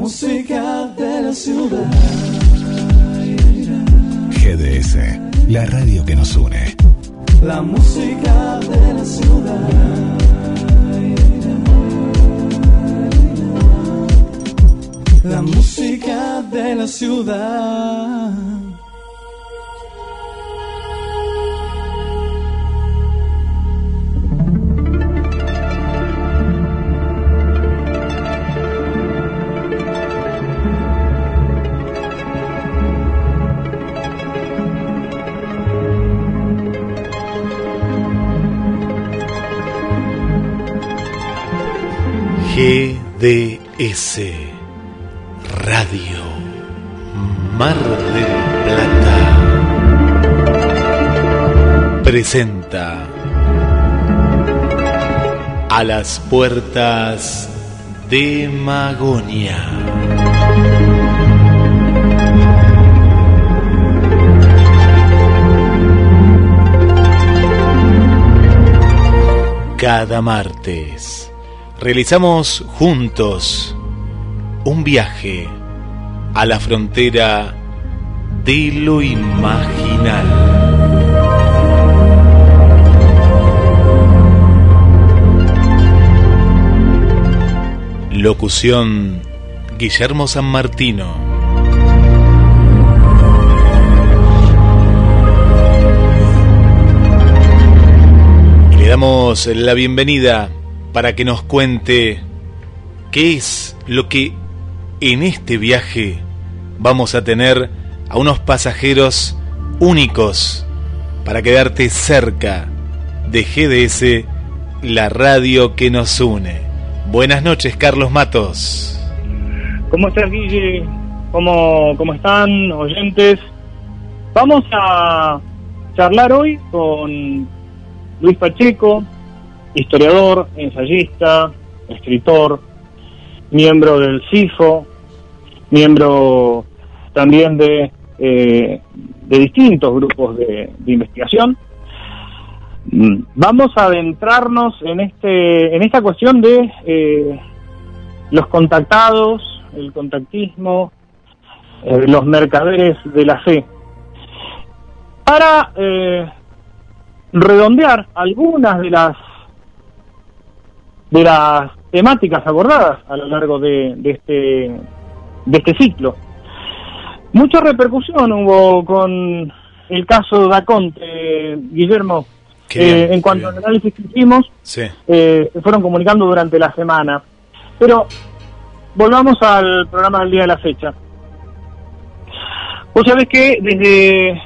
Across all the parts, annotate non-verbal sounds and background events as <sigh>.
música de la ciudad. GDS, la radio que nos une. La música de la ciudad. La música de la ciudad. GDS Radio Mar del Plata presenta a las puertas de Magonia. Cada martes realizamos juntos un viaje a la frontera de lo imaginal. Locución Guillermo San Martino. Le damos la bienvenida para que nos cuente qué es lo que en este viaje vamos a tener a unos pasajeros únicos para quedarte cerca de GDS, la radio que nos une. Buenas noches, Carlos Matos. ¿Cómo estás, Guille? ¿Cómo, ¿Cómo están, oyentes? Vamos a charlar hoy con Luis Pacheco, historiador, ensayista, escritor, miembro del CIFO, miembro también de, eh, de distintos grupos de, investigación. Mm, vamos a adentrarnos en este en esta cuestión de eh, los contactados, el contactismo, eh, los mercaderes de la fe, para redondear algunas de las de las temáticas abordadas a lo largo de, de, este, de este ciclo. Mucha repercusión hubo con el caso de Aconte, Guillermo. Eh, en cuanto al análisis que hicimos, Sí. eh, se fueron comunicando durante la semana. Pero volvamos al programa del día de la fecha. Vos sabés que desde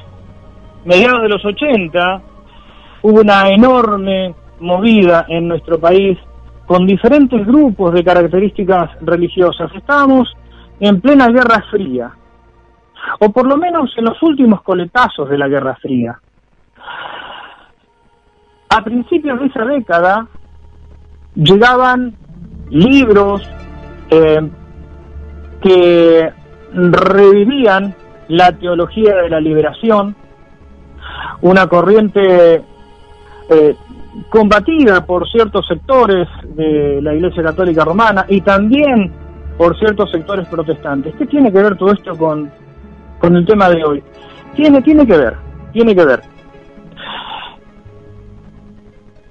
mediados de los 80 hubo una enorme movida en nuestro país con diferentes grupos de características religiosas. Estábamos en plena Guerra Fría, o por lo menos en los últimos coletazos de la Guerra Fría. A principios de esa década llegaban libros eh, que revivían la teología de la liberación, una corriente eh, combatida por ciertos sectores de la Iglesia Católica Romana y también por ciertos sectores protestantes. ¿Qué tiene que ver todo esto con, con el tema de hoy? Tiene, tiene que ver, tiene que ver.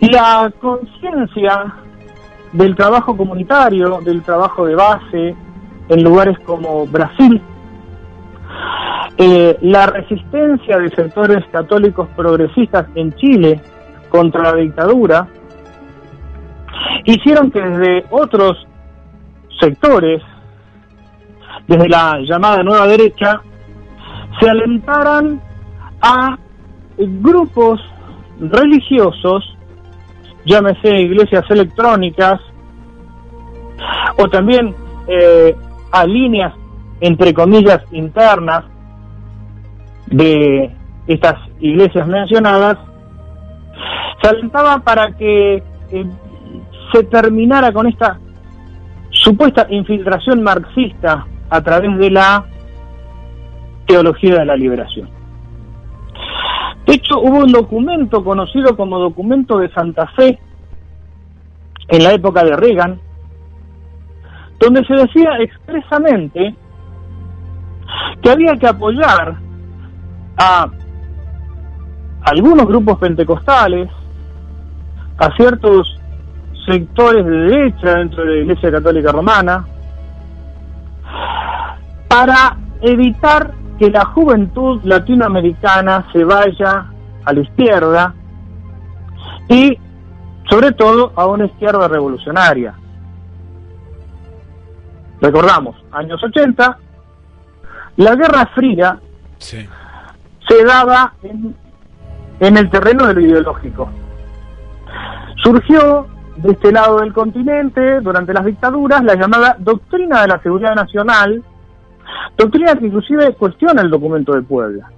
La conciencia del trabajo comunitario, del trabajo de base en lugares como Brasil, eh, la resistencia de sectores católicos progresistas en Chile contra la dictadura, hicieron que desde otros sectores, desde la llamada nueva derecha, se alentaran a grupos religiosos, llámese iglesias electrónicas, o también eh, a líneas, entre comillas, internas de estas iglesias mencionadas, se alentaba para que eh, se terminara con esta supuesta infiltración marxista a través de la teología de la liberación. De hecho, hubo un documento conocido como documento de Santa Fe en la época de Reagan, donde se decía expresamente que había que apoyar a algunos grupos pentecostales, a ciertos sectores de derecha dentro de la Iglesia Católica Romana, para evitar que la juventud latinoamericana se vaya a la izquierda y sobre todo a una izquierda revolucionaria. Recordamos, años 80, la Guerra Fría se daba en, en el terreno de lo ideológico. Surgió de este lado del continente, durante las dictaduras, la llamada doctrina de la seguridad nacional, doctrina que inclusive cuestiona el documento de Puebla.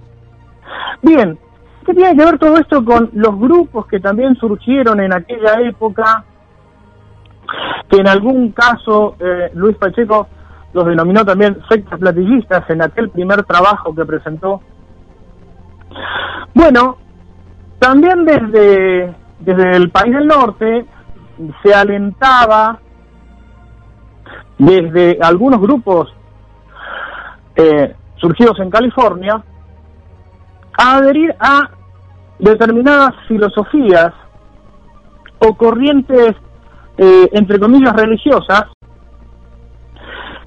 Bien, ¿qué tiene que ver todo esto con los grupos que también surgieron en aquella época, que en algún caso eh, Luis Pacheco los denominó también sectas platillistas en aquel primer trabajo que presentó? Bueno, también desde, desde el país del norte se alentaba desde algunos grupos eh, surgidos en California a adherir a determinadas filosofías o corrientes, eh, entre comillas, religiosas,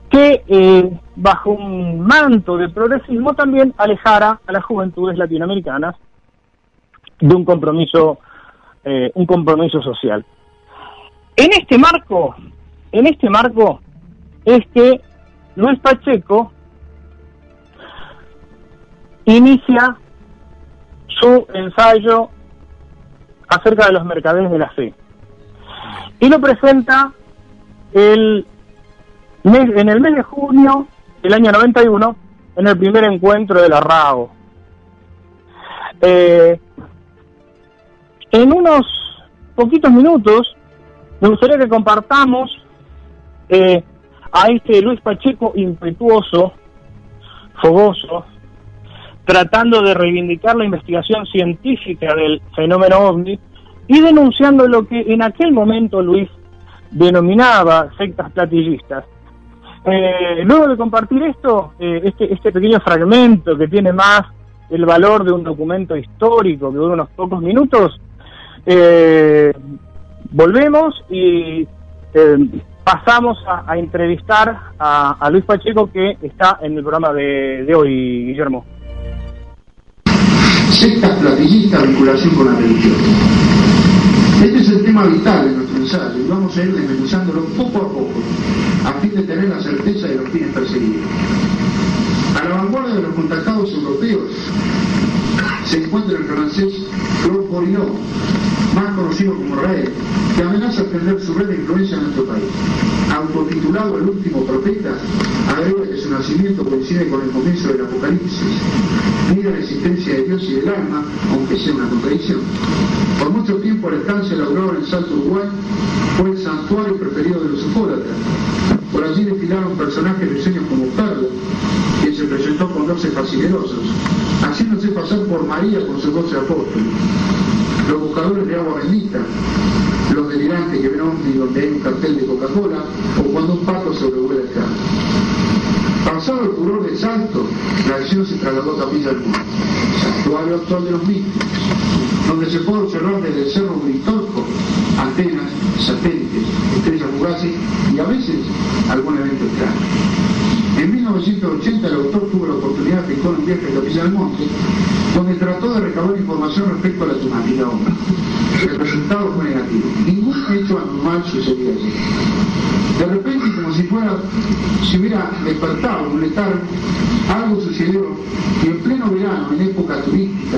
que eh, bajo un manto de progresismo también alejara a las juventudes latinoamericanas de un compromiso, un compromiso social. En este marco, en este marco es que Luis Pacheco inicia su ensayo acerca de los mercaderes de la fe y lo presenta el en el mes de junio del año 91 en el primer encuentro de la RAO. Eh, en unos poquitos minutos me gustaría que compartamos eh, a este Luis Pacheco impetuoso, fogoso, tratando de reivindicar la investigación científica del fenómeno ovni y denunciando lo que en aquel momento Luis denominaba sectas platillistas. Eh, luego de compartir esto, eh, este, este pequeño fragmento que tiene más el valor de un documento histórico que dura unos pocos minutos, eh, volvemos y pasamos a, entrevistar a, Luis Pacheco que está en el programa de hoy, Guillermo sectas platillistas, vinculación con la religión. Este es el tema vital de nuestro ensayo y vamos a ir desmenuzándolo poco a poco, a fin de tener la certeza de los fines perseguidos. A la vanguardia de los contactados europeos se encuentra el francés Claude más conocido como Rey, que amenaza extender su red de influencia en nuestro país. Autotitulado el último profeta, agrega que su nacimiento coincide con el comienzo del Apocalipsis. Niega la existencia de Dios y del alma, aunque sea una contradicción. Por mucho tiempo el estancia elaborado en el Salto Uruguay fue el santuario preferido de los ufólatras. Por allí desfilaron personajes de sueños como quien se presentó con doce fascinerosos, haciéndose pasar por María con sus doce apóstoles los buscadores de agua bendita, los delirantes que ven ovni donde hay un cartel de Coca-Cola o cuando un pato sobrevuela el campo. Pasado el furor del salto, la acción se trasladó a Capilla del Mundo, santuario actual de los místicos, donde se puede observar desde el Cerro Britorco antenas, satélites, estrellas fugaces y a veces algún evento extraño. En 1980 el autor tuvo la oportunidad de efectuar un viaje a Capilla del Monte, donde trató de recabar información respecto a la temática onda. El resultado fue negativo. Ningún hecho anormal sucedía allí. De repente, como si fuera, si hubiera despertado un letargo, algo sucedió y en pleno verano, en época turística,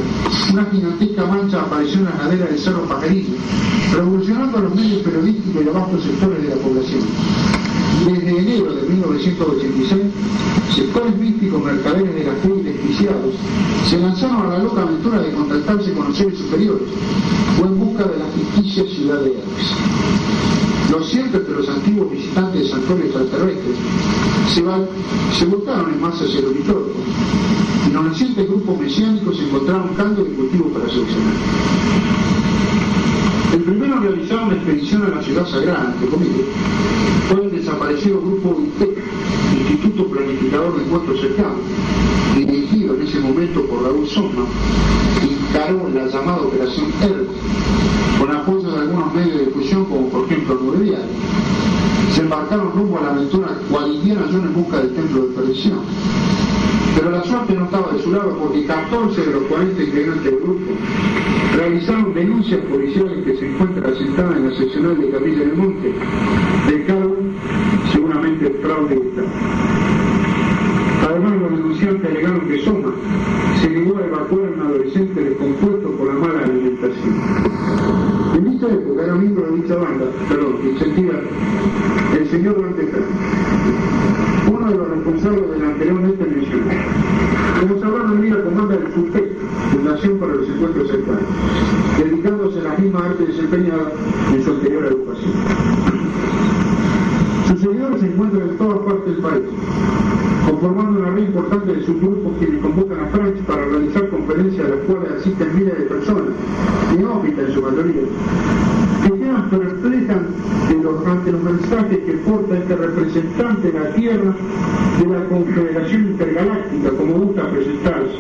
una gigantesca mancha apareció en la ladera del Cerro Pajarillo, revolucionando a los medios periodísticos y a vastos sectores de la población. Desde enero de 1986, sectores místicos, mercaderes de la fe y desquiciados se lanzaron a la loca aventura de contactarse con los seres superiores o en busca de la ficticia ciudad de Hermes. Lo cierto es que los antiguos visitantes de santuarios extraterrestres se, se volcaron en masa hacia el auditorio y los nacientes grupos mesiánicos encontraron caldo de cultivo para solucionar. El primero realizaba una expedición a la ciudad sagrada, entre comillas, fue el desaparecido grupo INTEC, Instituto Planificador de Encuentros Cercanos, dirigido en ese momento por Raúl Somma, instaló la llamada Operación ERD, con apoyo de algunos medios de difusión como por ejemplo el. Se embarcaron rumbo a la aventura cual Indiana en busca del templo de perdición. Pero la suerte no estaba de su lado porque 14 de los 40 integrantes del grupo realizaron denuncias policiales que se encuentran asentadas en la seccional de Capilla del Monte, del cargo seguramente fraude de. Además, los denunciantes alegaron que Soma se negó a evacuar a un adolescente descompuesto por la mala alimentación. En dicha época era miembro de dicha banda, perdón, sentía el señor Dante uno de los responsables del anteriormente mencionado. Como sabrán, venía comanda del FUTEC, Fundación para los Encuentros Cercanos, dedicándose a la misma arte desempeñada en su anterior educación. Sus seguidores se encuentran en todas partes del país, conformando una red importante de subgrupos que convocan a Francia para realizar conferencias a las cuales asisten miles de personas, neófitas en su mayoría, que quedan perplejas ante los mensajes que porta este representante de la Tierra de la Confederación Intergaláctica, como gusta presentarse.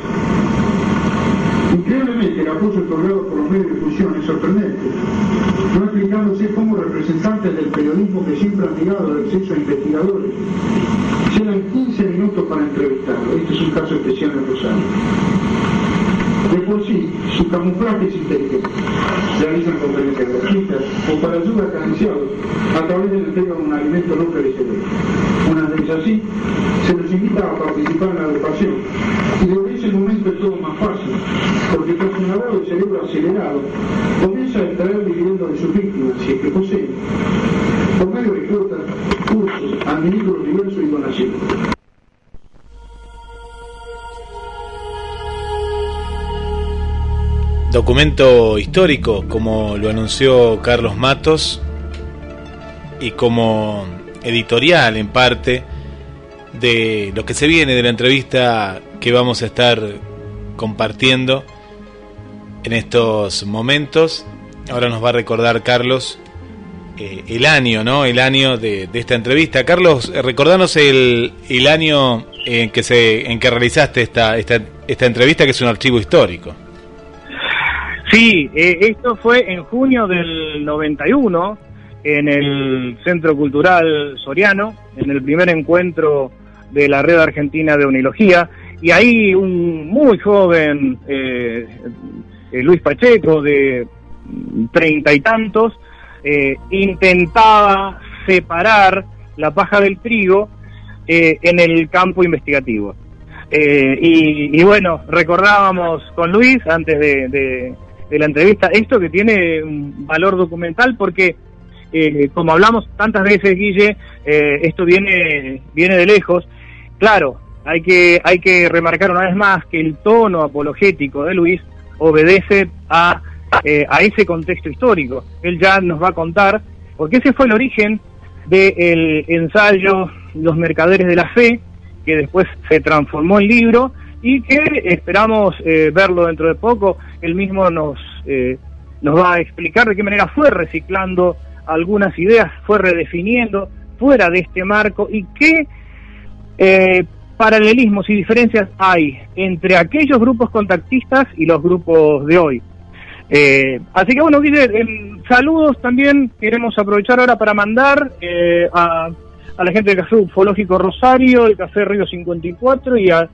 Increíblemente, el apoyo otorgado por los medios de difusión es sorprendente, no explicándose cómo representantes del periodismo que siempre han negado el acceso a investigadores llevan 15 minutos para entrevistarlo. Este es un caso especial en Rosario. Por sí, su camuflaje es inteligente. Realizan conferencias gratuitas o para ayuda a a través de la entrega de un alimento no perecedero. Una vez así, se los invita a participar en la educación. Y desde ese momento es todo más fácil, porque tras un lavado de cerebro acelerado, comienza a extraer dividendos de sus víctimas, si es que poseen, por medio de cuotas, cursos, administros diversos y donaciones. Documento histórico, como lo anunció Carlos Matos, y como editorial en parte de lo que se viene de la entrevista que vamos a estar compartiendo en estos momentos. Ahora nos va a recordar Carlos eh, el año, ¿no? El año de, esta entrevista. Carlos, eh, recordanos el, el año en que se en que realizaste esta, esta, esta entrevista, que es un archivo histórico. Sí, eh, esto fue en junio del 91 en el Centro Cultural Soriano, en el primer encuentro de la Red Argentina de Unilogía, y ahí un muy joven eh, eh, Luis Pacheco, de treinta y tantos, intentaba separar la paja del trigo en el campo investigativo. y, bueno, recordábamos con Luis, antes de la entrevista, esto que tiene un valor documental porque, eh, como hablamos tantas veces, Guille, eh, esto viene, viene de lejos. Claro, hay que, hay que remarcar una vez más que el tono apologético de Luis obedece a, eh, a ese contexto histórico. Él ya nos va a contar, porque ese fue el origen del ensayo Los Mercaderes de la Fe, que después se transformó en libro y que esperamos eh, verlo dentro de poco. Él mismo nos, eh, nos va a explicar de qué manera fue reciclando algunas ideas, fue redefiniendo fuera de este marco y qué eh, paralelismos y diferencias hay entre aquellos grupos contactistas y los grupos de hoy. así que bueno, Guille, saludos también queremos aprovechar ahora para mandar a, a la gente del Café Ufológico Rosario, el Café Río 54 y a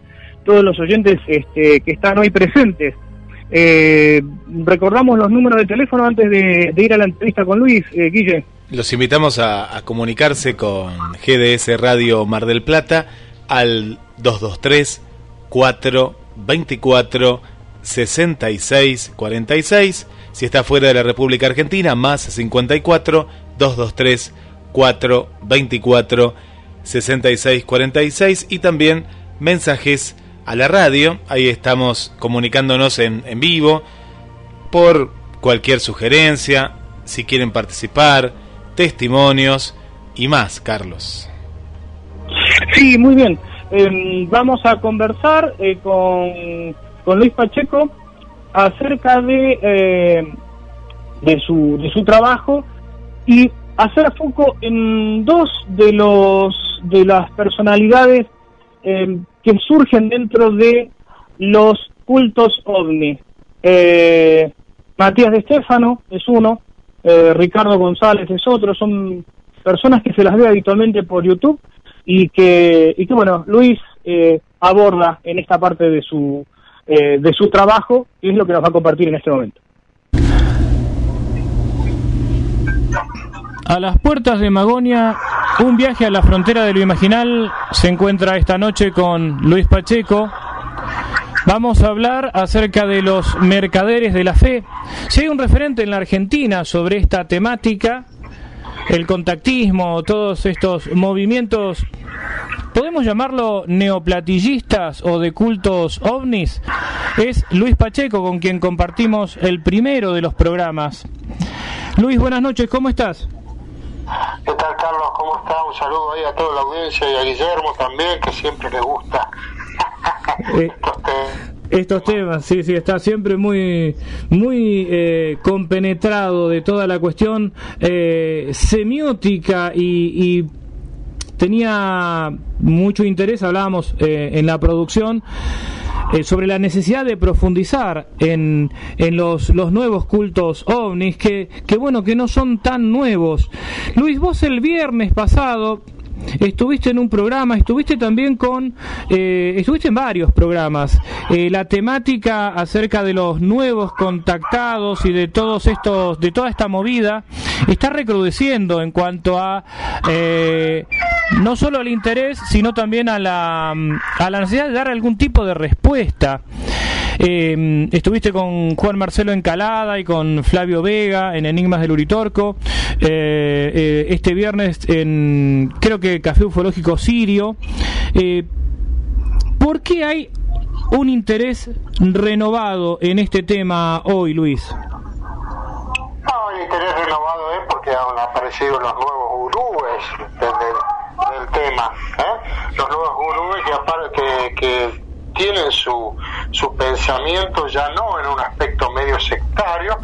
todos los oyentes este, que están hoy presentes. Eh, recordamos los números de teléfono antes de, ir a la entrevista con Luis, eh, Guille. Los invitamos a, comunicarse con GDS Radio Mar del Plata al 223 424 6646. Si está fuera de la República Argentina, más 54 223 424 6646 y también mensajes a la radio. Ahí estamos comunicándonos en, en vivo por cualquier sugerencia, si quieren participar, testimonios y más, Carlos. Sí, muy bien. Em, vamos a conversar eh, con, con, Luis Pacheco acerca de eh, de su, de su trabajo y hacer foco en dos de los de las personalidades eh, que surgen dentro de los cultos ovni. Eh, Matías de Estefano es uno, eh, Ricardo González es otro, son personas que se las ve habitualmente por YouTube y que, y que bueno, Luis eh, aborda en esta parte de su, de su trabajo y es lo que nos va a compartir en este momento. A las puertas de Magonia, un viaje a la frontera de lo imaginal se encuentra esta noche con Luis Pacheco. Vamos a hablar acerca de los mercaderes de la fe. Si hay un referente en la Argentina sobre esta temática, el contactismo, todos estos movimientos, podemos llamarlo neoplatillistas o de cultos ovnis, es Luis Pacheco, con quien compartimos el primero de los programas. Luis, buenas noches, ¿cómo estás? ¿Qué tal, Carlos? ¿Cómo está? Un saludo ahí a toda la audiencia y a Guillermo también, que siempre le gusta. Eh, estos temas, sí, sí, está siempre muy, muy eh, compenetrado de toda la cuestión eh, semiótica y, y tenía mucho interés, hablábamos eh, en la producción, eh, sobre la necesidad de profundizar en, en los, los nuevos cultos ovnis, que, que bueno, que no son tan nuevos. Luis, vos el viernes pasado estuviste en un programa, estuviste también con, eh, estuviste en varios programas. Eh, la temática acerca de los nuevos contactados y de todos estos, de toda esta movida, está recrudeciendo en cuanto a eh, no solo al interés, sino también a la, a la necesidad de dar algún tipo de respuesta. Eh, estuviste con Juan Marcelo Encalada y con Flavio Vega en Enigmas del Uritorco. Eh, eh, este viernes en, creo que Café Ufológico Sirio. Eh, ¿Por qué hay un interés renovado en este tema hoy, Luis? No, el interés renovado es porque han aparecido los nuevos gurúes del, del- tema. ¿eh? Los nuevos gurúes que, que, que tienen su, su pensamiento ya no en un aspecto medio sectario,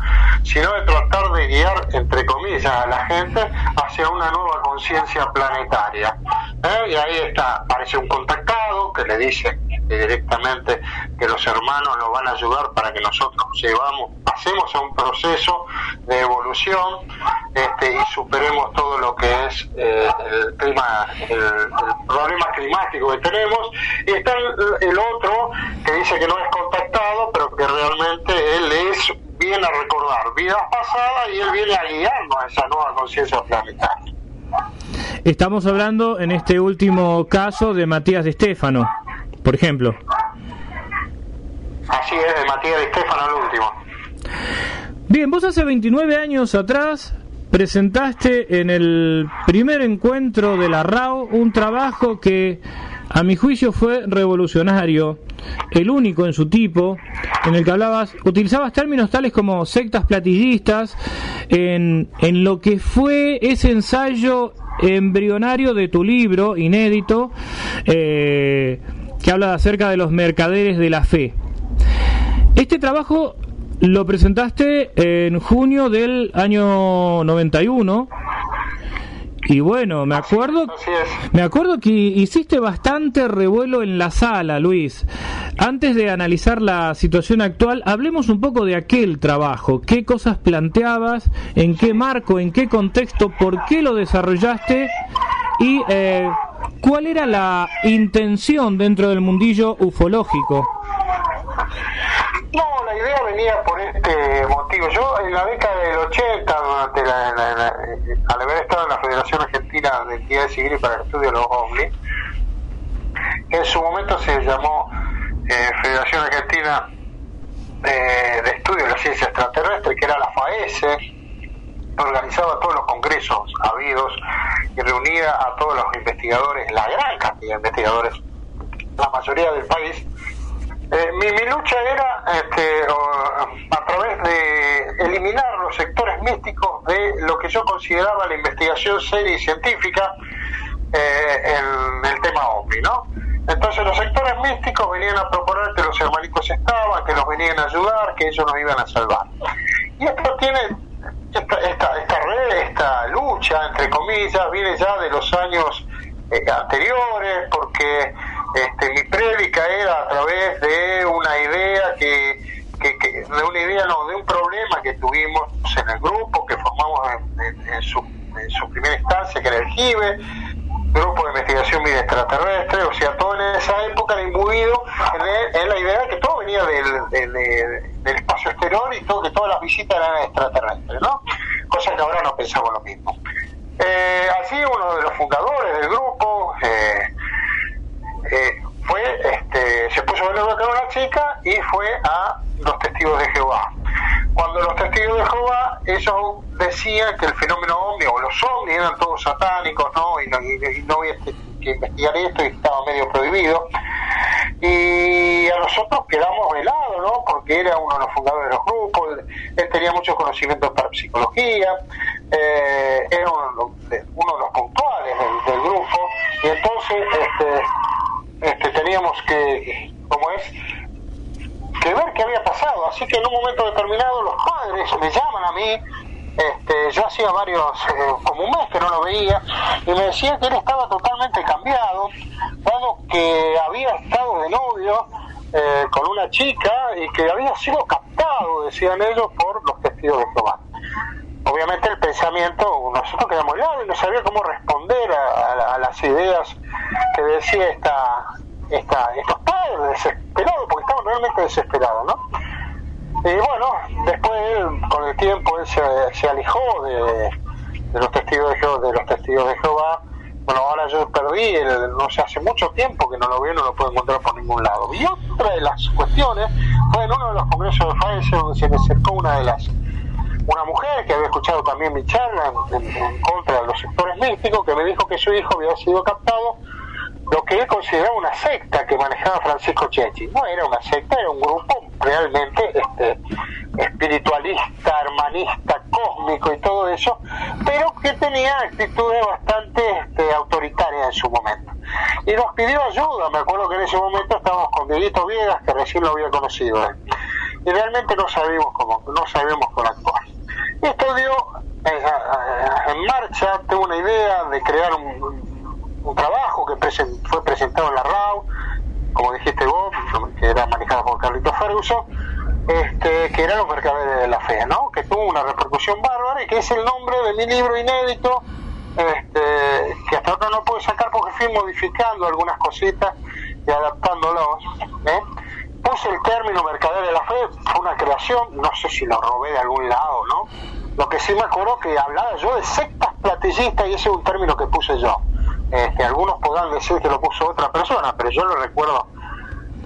sino de tratar de guiar, entre comillas, a la gente hacia una nueva conciencia planetaria. ¿eh? Y ahí está, aparece un contactado que le dice que directamente que los hermanos nos van a ayudar para que nosotros llevamos, pasemos a un proceso de evolución este, y superemos todo lo que es eh, el clima, el, problema climático que tenemos. Y está el, el otro que dice que no es contactado, pero que realmente él es, viene a recordar vidas pasadas y él viene a guiarnos a esa nueva conciencia planetaria. Estamos hablando en este último caso de Matías de Estefano, por ejemplo. Así es, de Matías de Estefano el último. Bien, vos hace 29 años atrás presentaste en el primer encuentro de la RAO un trabajo que a mi juicio fue revolucionario, el único en su tipo, en el que hablabas, utilizabas términos tales como sectas platillistas, en, en lo que fue ese ensayo embrionario de tu libro, inédito, eh, que habla acerca de los mercaderes de la fe. Este trabajo lo presentaste en junio del año 91 y bueno, me acuerdo Así es. me acuerdo que hiciste bastante revuelo en la sala, Luis. Antes de analizar la situación actual, hablemos un poco de aquel trabajo. ¿Qué cosas planteabas? ¿En qué marco? ¿En qué contexto? ¿Por qué lo desarrollaste? Y eh, cuál era la intención dentro del mundillo ufológico. No, la idea venía por este motivo. Yo en la década del 80, durante la, la- al haber estado en la Federación Argentina de Entidades Civiles para el Estudio de los OVNI, en su momento se llamó eh, Federación Argentina eh, de Estudio de la Ciencia Extraterrestre, que era la FAESE, organizaba todos los congresos habidos y reunía a todos los investigadores, la gran cantidad de investigadores, la mayoría del país, eh, mi, mi lucha era este, o, a través de eliminar los sectores místicos de lo que yo consideraba la investigación seria y científica eh, en el tema OVNI, ¿no? Entonces los sectores místicos venían a proponer que los hermanitos estaban, que nos venían a ayudar, que ellos nos iban a salvar. Y esto tiene esta, esta, esta, red, esta lucha, entre comillas, viene ya de los años eh, anteriores, porque este, mi prédica era a través de una idea que, que, de una idea, no, de un problema que tuvimos en el grupo, que formamos en su, en su primera instancia, que era el GIBE, Grupo de Investigación Vida Extraterrestre, o sea, todo en esa época era imbuido en, en la idea de que todo venía del, del, del, espacio exterior y todo, que todas las visitas eran extraterrestres, ¿no? Cosa que ahora no pensamos lo mismo. Eh, así uno de los fundadores del grupo eh, eh, fue, este, se puso a ver con una chica y fue a los testigos de Jehová. Cuando los testigos de Jehová, ellos decían que el fenómeno ovni o los ovnis eran todos satánicos, ¿no? Y no, y, y no había que investigar esto y estaba medio prohibido. Y a nosotros quedamos velados, ¿no? Porque era uno de los fundadores de los grupos, él tenía muchos conocimientos para psicología, eh, era uno de, los puntuales del, del, grupo, y entonces este, este, teníamos que, como es, que ver qué había pasado. Así que en un momento determinado los padres me llaman a mí, este, yo hacía varios, eh, como un mes que no lo veía, y me decían que él estaba totalmente cambiado, dado que había estado de novio eh, con una chica y que había sido captado, decían ellos, por los testigos de Jehová. Obviamente el pensamiento, nosotros quedamos helados y no sabía cómo responder a, a, a las ideas que decía esta, esta, estos padres desesperados, porque estaban realmente desesperados, ¿no? Y bueno, después él, con el tiempo, él se, se alejó de, los testigos de Jehová, de los testigos de Jehová. Bueno, ahora yo perdí, el, no sé, hace mucho tiempo que no lo veo, no lo puedo encontrar por ningún lado. Y otra de las cuestiones fue en uno de los congresos de Pfizer donde se me acercó una de las una mujer que había escuchado también mi charla en, contra de los sectores místicos, que me dijo que su hijo había sido captado lo que él consideraba una secta que manejaba Francisco Chechi. No era una secta, era un grupo realmente este, espiritualista, hermanista, cósmico y todo eso, pero que tenía actitudes bastante este, autoritarias en su momento. Y nos pidió ayuda, me acuerdo que en ese momento estábamos con Dieguito Viegas, que recién lo había conocido él. Y realmente no sabíamos cómo, no sabíamos cómo actuar. Y esto dio eh, en marcha, tengo una idea de crear un, un trabajo que present, fue presentado en la RAU, como dijiste vos, que era manejado por Carlito Ferguson, este, que era los mercaderes de la fe, ¿no? Que tuvo una repercusión bárbara y que es el nombre de mi libro inédito, este, que hasta ahora no puedo sacar porque fui modificando algunas cositas y adaptándolos. ¿eh? Puse el término mercader de la fe, fue una creación, no sé si lo robé de algún lado, ¿no? Lo que sí me acuerdo que hablaba yo de sectas platillistas y ese es un término que puse yo. Este, algunos podrán decir que lo puso otra persona, pero yo lo recuerdo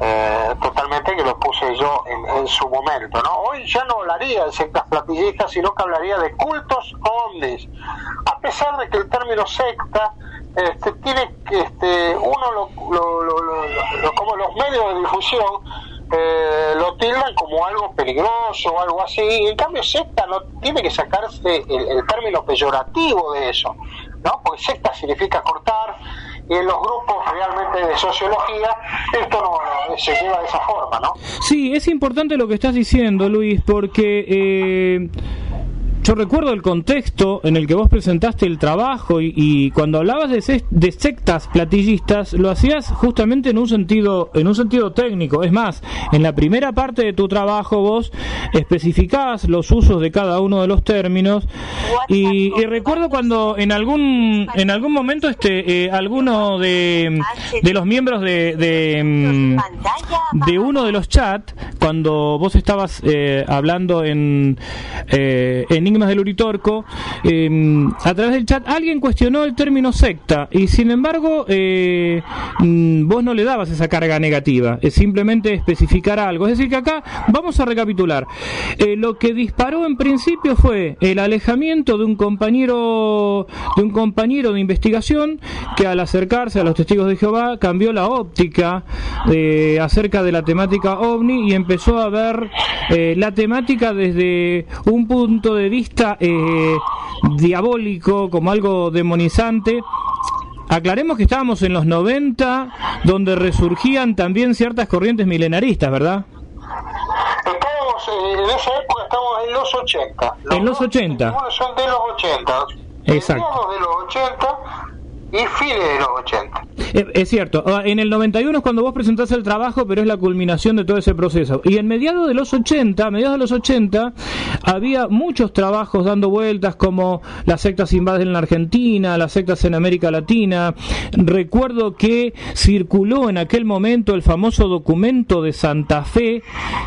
eh, totalmente que lo puse yo en, su momento. ¿no? Hoy ya no hablaría de sectas platillistas, sino que hablaría de cultos ovnis. A pesar de que el término secta este, tiene este, uno lo, lo, lo, como los medios de difusión eh, lo tildan como algo peligroso o algo así. En cambio, secta no tiene que sacarse el término peyorativo de eso, ¿no? Porque secta significa cortar y en los grupos realmente de sociología esto no, se lleva de esa forma, ¿no? Sí, es importante lo que estás diciendo, Luis, porque eh, yo recuerdo el contexto en el que vos presentaste el trabajo y, y cuando hablabas de, de, sectas platillistas lo hacías justamente en un sentido en un sentido técnico. Es más, en la primera parte de tu trabajo vos especificabas los usos de cada uno de los términos y, y recuerdo cuando en algún en algún momento este eh, alguno de, de los miembros de, de, de uno de los chats cuando vos estabas eh, hablando en eh, en del Uritorco, eh, a través del chat alguien cuestionó el término secta y sin embargo eh, vos no le dabas esa carga negativa, es simplemente especificar algo. Es decir, que acá vamos a recapitular. Eh, lo que disparó en principio fue el alejamiento de un compañero de un compañero de investigación que al acercarse a los testigos de Jehová cambió la óptica eh, acerca de la temática ovni y empezó a ver la temática desde un punto de vista eh, diabólico, como algo demonizante. Aclaremos que estábamos en los 90, donde resurgían también ciertas corrientes milenaristas, ¿verdad? Estábamos estamos eh, en esa época, estamos en los 80. En los 80. testimonios son de los 80. Exacto. De los 80 y fines de los 80. Eh, Es cierto, ah, en el 91 es cuando vos presentás el trabajo, pero es la culminación de todo ese proceso. Y en mediados de los 80, a mediados de los 80, había muchos trabajos dando vueltas como las sectas invaden la Argentina, las sectas en América Latina. Recuerdo que circuló en aquel momento el famoso documento de Santa Fe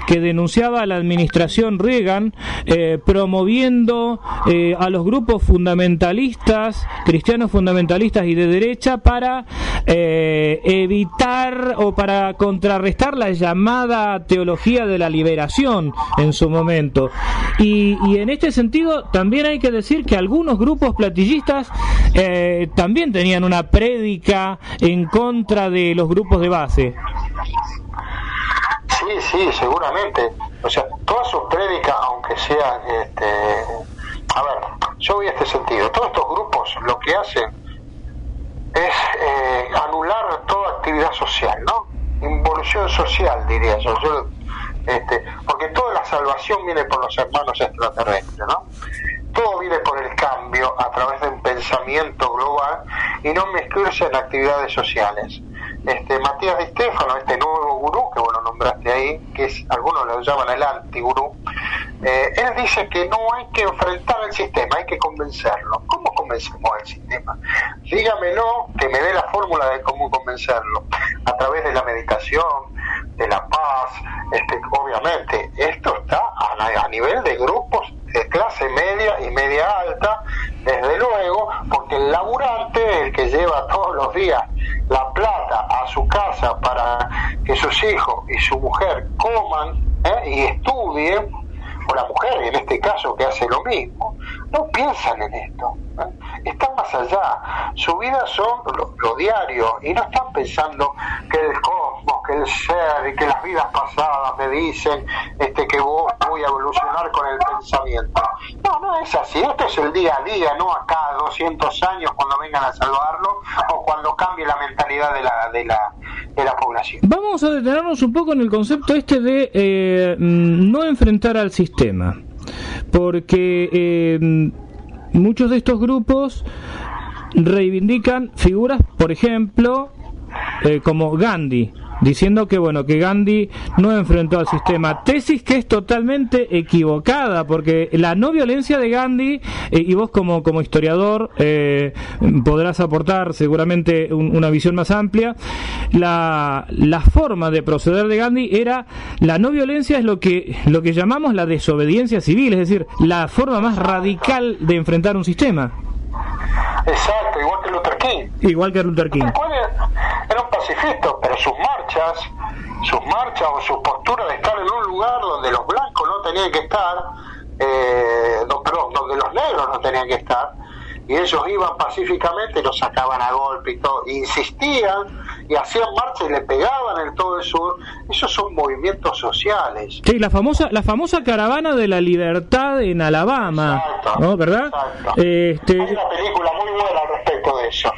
que denunciaba a la administración Reagan eh, promoviendo eh, a los grupos fundamentalistas, cristianos fundamentalistas y de derecha para eh, evitar o para contrarrestar la llamada teología de la liberación en su momento. Y, y en este sentido también hay que decir que algunos grupos platillistas eh, también tenían una prédica en contra de los grupos de base. Sí, sí, seguramente. O sea, todas sus prédicas, aunque sean, este, a ver, yo voy a este sentido. Todos estos grupos lo que hacen es eh, anular toda actividad social, ¿no? Involución social, diría yo. yo este, porque toda la salvación viene por los hermanos extraterrestres, ¿no? Todo viene por el cambio a través de un pensamiento global y no mezclarse en actividades sociales. Este, Matías Stefano, este nuevo gurú que vos lo nombraste ahí, que es, algunos lo llaman el antigurú, eh, él dice que no hay que enfrentar al sistema, hay que convencerlo. ¿Cómo convencemos al sistema? Dígamelo, que me dé la fórmula de cómo convencerlo. A través de la meditación, de la paz, este, obviamente. Esto está a, a nivel de grupos de clase media y media alta, desde luego, porque el laburante, el que lleva todos los días la plata a su casa para que sus hijos y su mujer coman ¿eh? y estudien, la mujer en este caso que hace lo mismo, no piensan en esto, ¿eh? están más allá, su vida son lo, diario y no están pensando que el cosmos, que el ser y que las vidas pasadas me dicen este que vos voy a evolucionar con el pensamiento. No, no es así, esto es el día a día, no acá 200 años cuando vengan a salvarlo o cuando cambie la mentalidad de la, de la, de la población. Vamos a detenernos un poco en el concepto este de eh, mm, no enfrentar al sistema, porque eh, muchos de estos grupos reivindican figuras, por ejemplo, eh, como Gandhi, diciendo que bueno que Gandhi no enfrentó al sistema. Tesis que es totalmente equivocada porque la no violencia de Gandhi eh, y vos como como historiador eh, podrás aportar seguramente un- una visión más amplia la, la forma de proceder de Gandhi era la no violencia es lo que lo que llamamos la desobediencia civil es decir la forma más radical de enfrentar un sistema Exacto, igual que Luther King. igual que Luther King ¿Cuál era? Un pacifista, pero sus marchas, sus marchas o su postura de estar en un lugar donde los blancos no tenían que estar, eh, perdón, donde los negros no tenían que estar, y ellos iban pacíficamente y los sacaban a golpe y todo, e insistían y hacían marchas y le pegaban en todo el sur, esos son movimientos sociales. Sí, la famosa, la famosa caravana de la libertad en Alabama, Exacto, ¿no? ¿Verdad? exacto. Este, Hay una película muy buena al respecto de eso.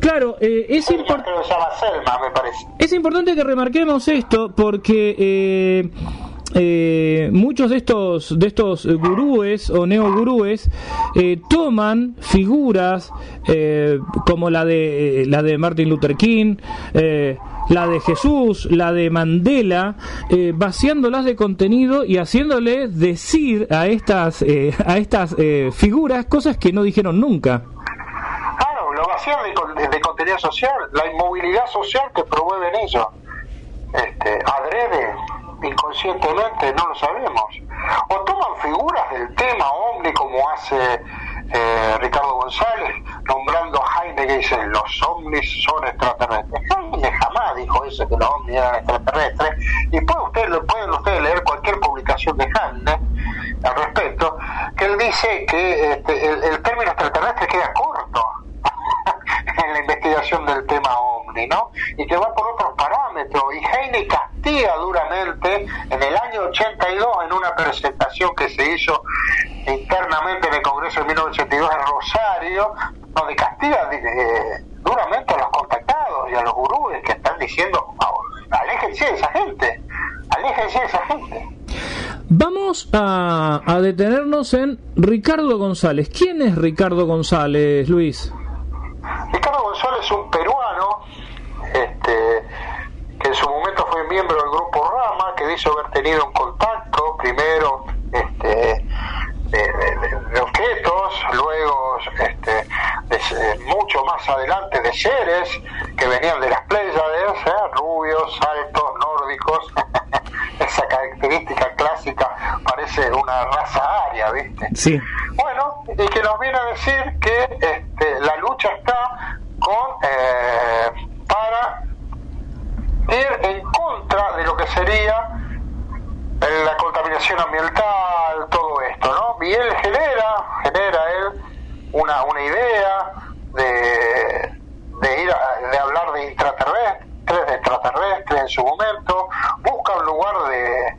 claro, eh, es, impor- Selma, me es importante que remarquemos esto porque eh, eh, muchos de estos de estos gurúes o neogurúes eh, toman figuras eh, como la de la de Martin Luther King eh, la de Jesús, la de Mandela, eh, vaciándolas de contenido y haciéndoles decir a estas eh, <laughs> a estas eh, figuras cosas que no dijeron nunca. Claro, lo vacían de, de contenido social, la inmovilidad social que promueven ellos. Este, adrede, inconscientemente, no lo sabemos. O toman figuras del tema ovni como hace eh, Ricardo González, nombrando a Jaime que dice los ovnis son extraterrestres. Jaime jamás dijo eso, que los ovnis eran extraterrestres. Y pueden ustedes, pueden ustedes leer cualquier publicación de Jaime al respecto, que él dice que este, el, término extraterrestre queda corto <laughs> en la investigación del tema OVNI, ¿no? Y que va por otros parámetros. Y Heine castiga en el año 82 en una presentación que se hizo internamente en el Congreso de 1982 en Rosario, donde castiga eh, duramente a los contactados y a los gurúes que están diciendo, "Ah, aléjense de esa gente, aléjense de esa gente. Vamos a, a detenernos en Ricardo González. ¿Quién es Ricardo González, Luis? Ricardo González es un peruano este, que en su momento fue miembro del grupo Dice haber tenido un contacto primero este, de, de- de objetos, luego este, de- mucho más adelante de seres que venían de las Pléyades, ¿eh? rubios, altos, nórdicos. <laughs> Esa característica clásica parece una raza aria, ¿viste? Sí. Bueno, y que nos viene a decir que este, la lucha está con eh, para ir en contra de lo que sería la contaminación ambiental, todo esto, ¿no? Y él genera, genera él una, una idea de, de ir a- de hablar de intraterrestres, de extraterrestres en su momento, busca un lugar de,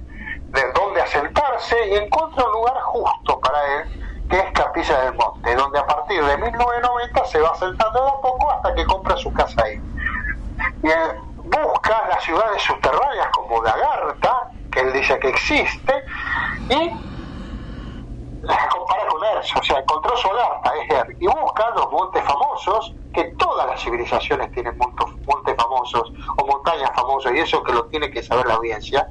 de donde asentarse y encuentra un lugar justo para él, que es Capilla del Monte, donde a partir de 1990 se va asentando de a poco hasta que compra su casa ahí. Y busca las ciudades subterráneas como Dagarta, que él dice que existe, y las compara con Erso, o sea, encontró Solarta, es él, y busca los montes famosos, que todas las civilizaciones tienen montes famosos o montañas famosas, y eso que lo tiene que saber la audiencia,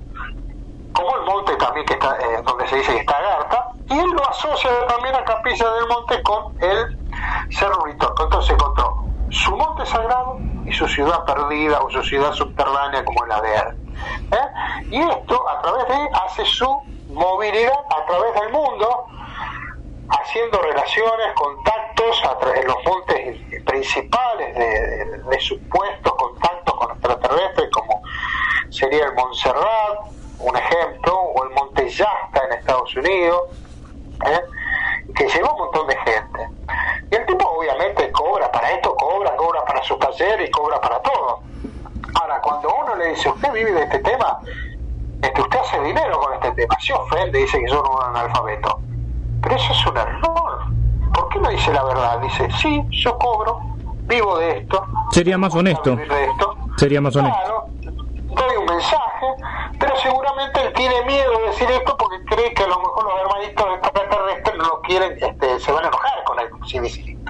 como el monte también que está, eh, donde se dice que está Agartha, y él lo asocia también a Capilla del Monte con el Cerro Uritorco. Entonces encontró su monte sagrado y su ciudad perdida o su ciudad subterránea como la de él. ¿Eh? Y esto a través de hace su movilidad a través del mundo, haciendo relaciones, contactos a tra- en los montes principales de, de- de supuestos contactos con extraterrestres, como sería el Montserrat, un ejemplo, o el Monte Yasta en Estados Unidos, ¿eh? Que lleva un montón de gente. Y el tipo obviamente cobra para esto, cobra, cobra para su taller y cobra para todo. Ahora, cuando uno le dice, usted vive de este tema, este, usted hace dinero con este tema, se ofende, dice que yo no un analfabeto. Pero eso es un error. ¿Por qué no dice la verdad? Dice, sí, yo cobro, vivo de esto. Sería más honesto. vivir de esto. Sería más honesto. Claro, doy un mensaje, pero seguramente él tiene miedo de decir esto porque cree que a lo mejor los hermanitos extraterrestres no quieren, este, se van a enojar con dice esto.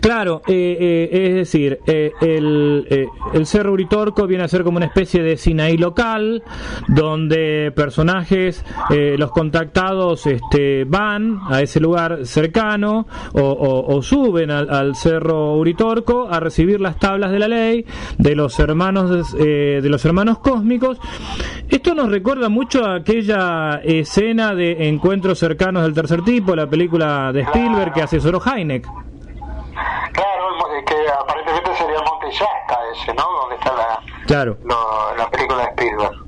Claro, eh, eh, es decir, eh, el, eh, el Cerro Uritorco viene a ser como una especie de Sinaí local, donde personajes, eh, los contactados, este, van a ese lugar cercano o, o- suben al, al Cerro Uritorco a recibir las tablas de la ley de los hermanos, de los hermanos cósmicos. Esto nos recuerda mucho a aquella escena de encuentros cercanos del tercer tipo, la película de Spielberg que asesoró Heineck. Claro, el mo- eh, que aparentemente Monte Yasta ese, ¿no? Donde está la, Claro. lo- la película de Spielberg.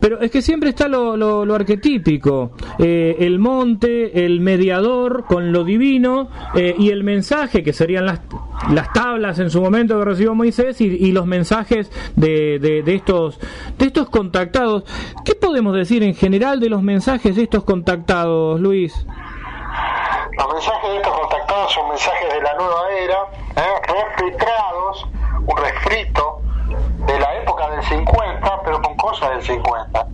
Pero es que siempre está lo, lo, lo arquetípico, eh, el monte, el mediador con lo divino eh, y el mensaje que serían las, las tablas en su momento que recibió Moisés y, y los mensajes de, de, de estos de estos contactados. ¿Qué podemos decir en general de los mensajes de estos contactados, Luis? Los mensajes de estos contactados son mensajes de la nueva era, ¿eh? un refrito de la época del 50, pero con cosas del 50.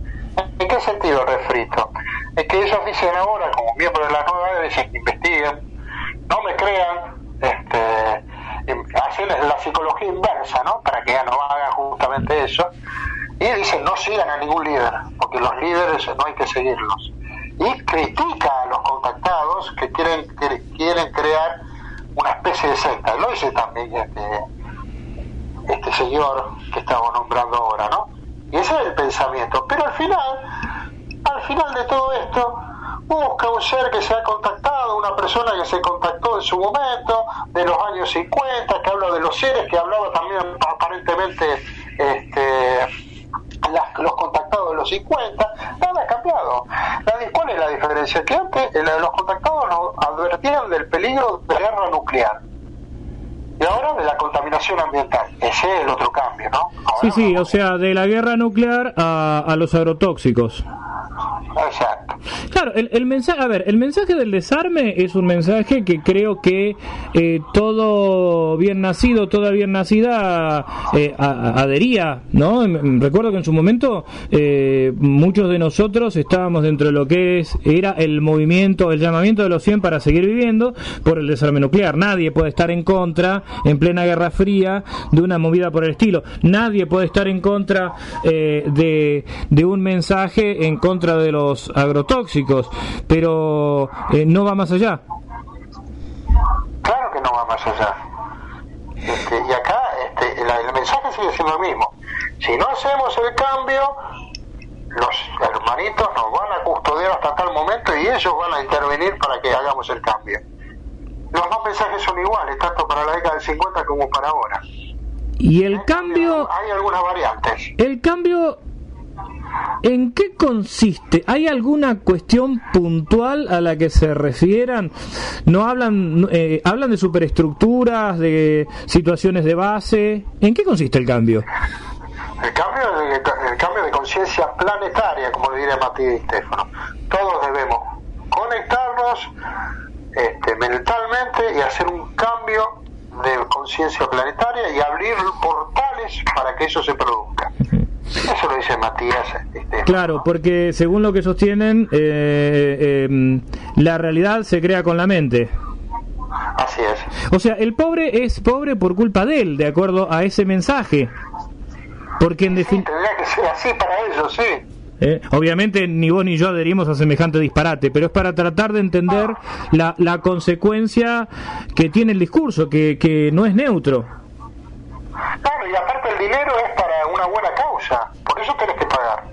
¿En qué sentido refrito? Es que ellos dicen ahora, como miembros de la nueva era, dicen que investiguen, no me crean, este, hacen la psicología inversa, ¿no? Para que ya no hagan justamente eso. Y dicen, no sigan a ningún líder, porque los líderes no hay que seguirlos. Y critica a los contactados que quieren, que quieren crear una especie de secta. Lo dice también este, este señor que estamos nombrando ahora, ¿no? Y ese es el pensamiento. Pero al final, al final de todo esto, busca un ser que se ha contactado, una persona que se contactó en su momento, de los años 50, que habla de los seres, que hablaba también aparentemente este, las- los contactados de los 50, nada ha cambiado. ¿Cuál es la diferencia? Que antes los contactados nos advertían del peligro de guerra nuclear. Y ahora de la contaminación ambiental. Ese es el otro cambio, ¿no? Ahora Sí, sí, o sea, de la guerra nuclear a, a los agrotóxicos. Exacto. Claro, el, el mensaje, a ver, el mensaje del desarme es un mensaje que creo que eh, todo bien nacido, toda bien nacida eh, a- a- adhería, ¿no? Recuerdo que en su momento eh, muchos de nosotros estábamos dentro de lo que es era el movimiento, el llamamiento de los 100 para seguir viviendo por el desarme nuclear. Nadie puede estar en contra, en plena Guerra Fría, de una movida por el estilo. Nadie puede estar en contra eh, de, de un mensaje en contra de los agrotóxicos, pero eh, no va más allá. Claro que no va más allá. Este, y acá este, la- el mensaje sigue siendo el mismo. Si no hacemos el cambio, los hermanitos nos van a custodiar hasta tal momento y ellos van a intervenir para que hagamos el cambio. Los dos mensajes son iguales, tanto para la década del 50 como para ahora. Y el cambio, Hay algunas variantes. el cambio, ¿en qué consiste? ¿Hay alguna cuestión puntual a la que se refieran? ¿No hablan, eh, hablan de superestructuras, de situaciones de base? ¿En qué consiste el cambio? El cambio, de, el cambio de conciencia planetaria, como le diría Matías Di Stefano. Todos debemos conectarnos este, mentalmente y hacer un cambio de conciencia planetaria y abrir portales para que eso se produzca. Eso lo dice Matías Stefano. Claro, porque según lo que sostienen, eh, eh, la realidad se crea con la mente. Así es. O sea, el pobre es pobre por culpa de él, de acuerdo a ese mensaje. Porque en Sí, definitiva... tendría que ser así para ellos, sí. Eh, obviamente ni vos ni yo adherimos a semejante disparate, pero es para tratar de entender la, la consecuencia que tiene el discurso, que, que no es neutro. Claro, y aparte el dinero es para una buena causa, por eso tenés que pagar.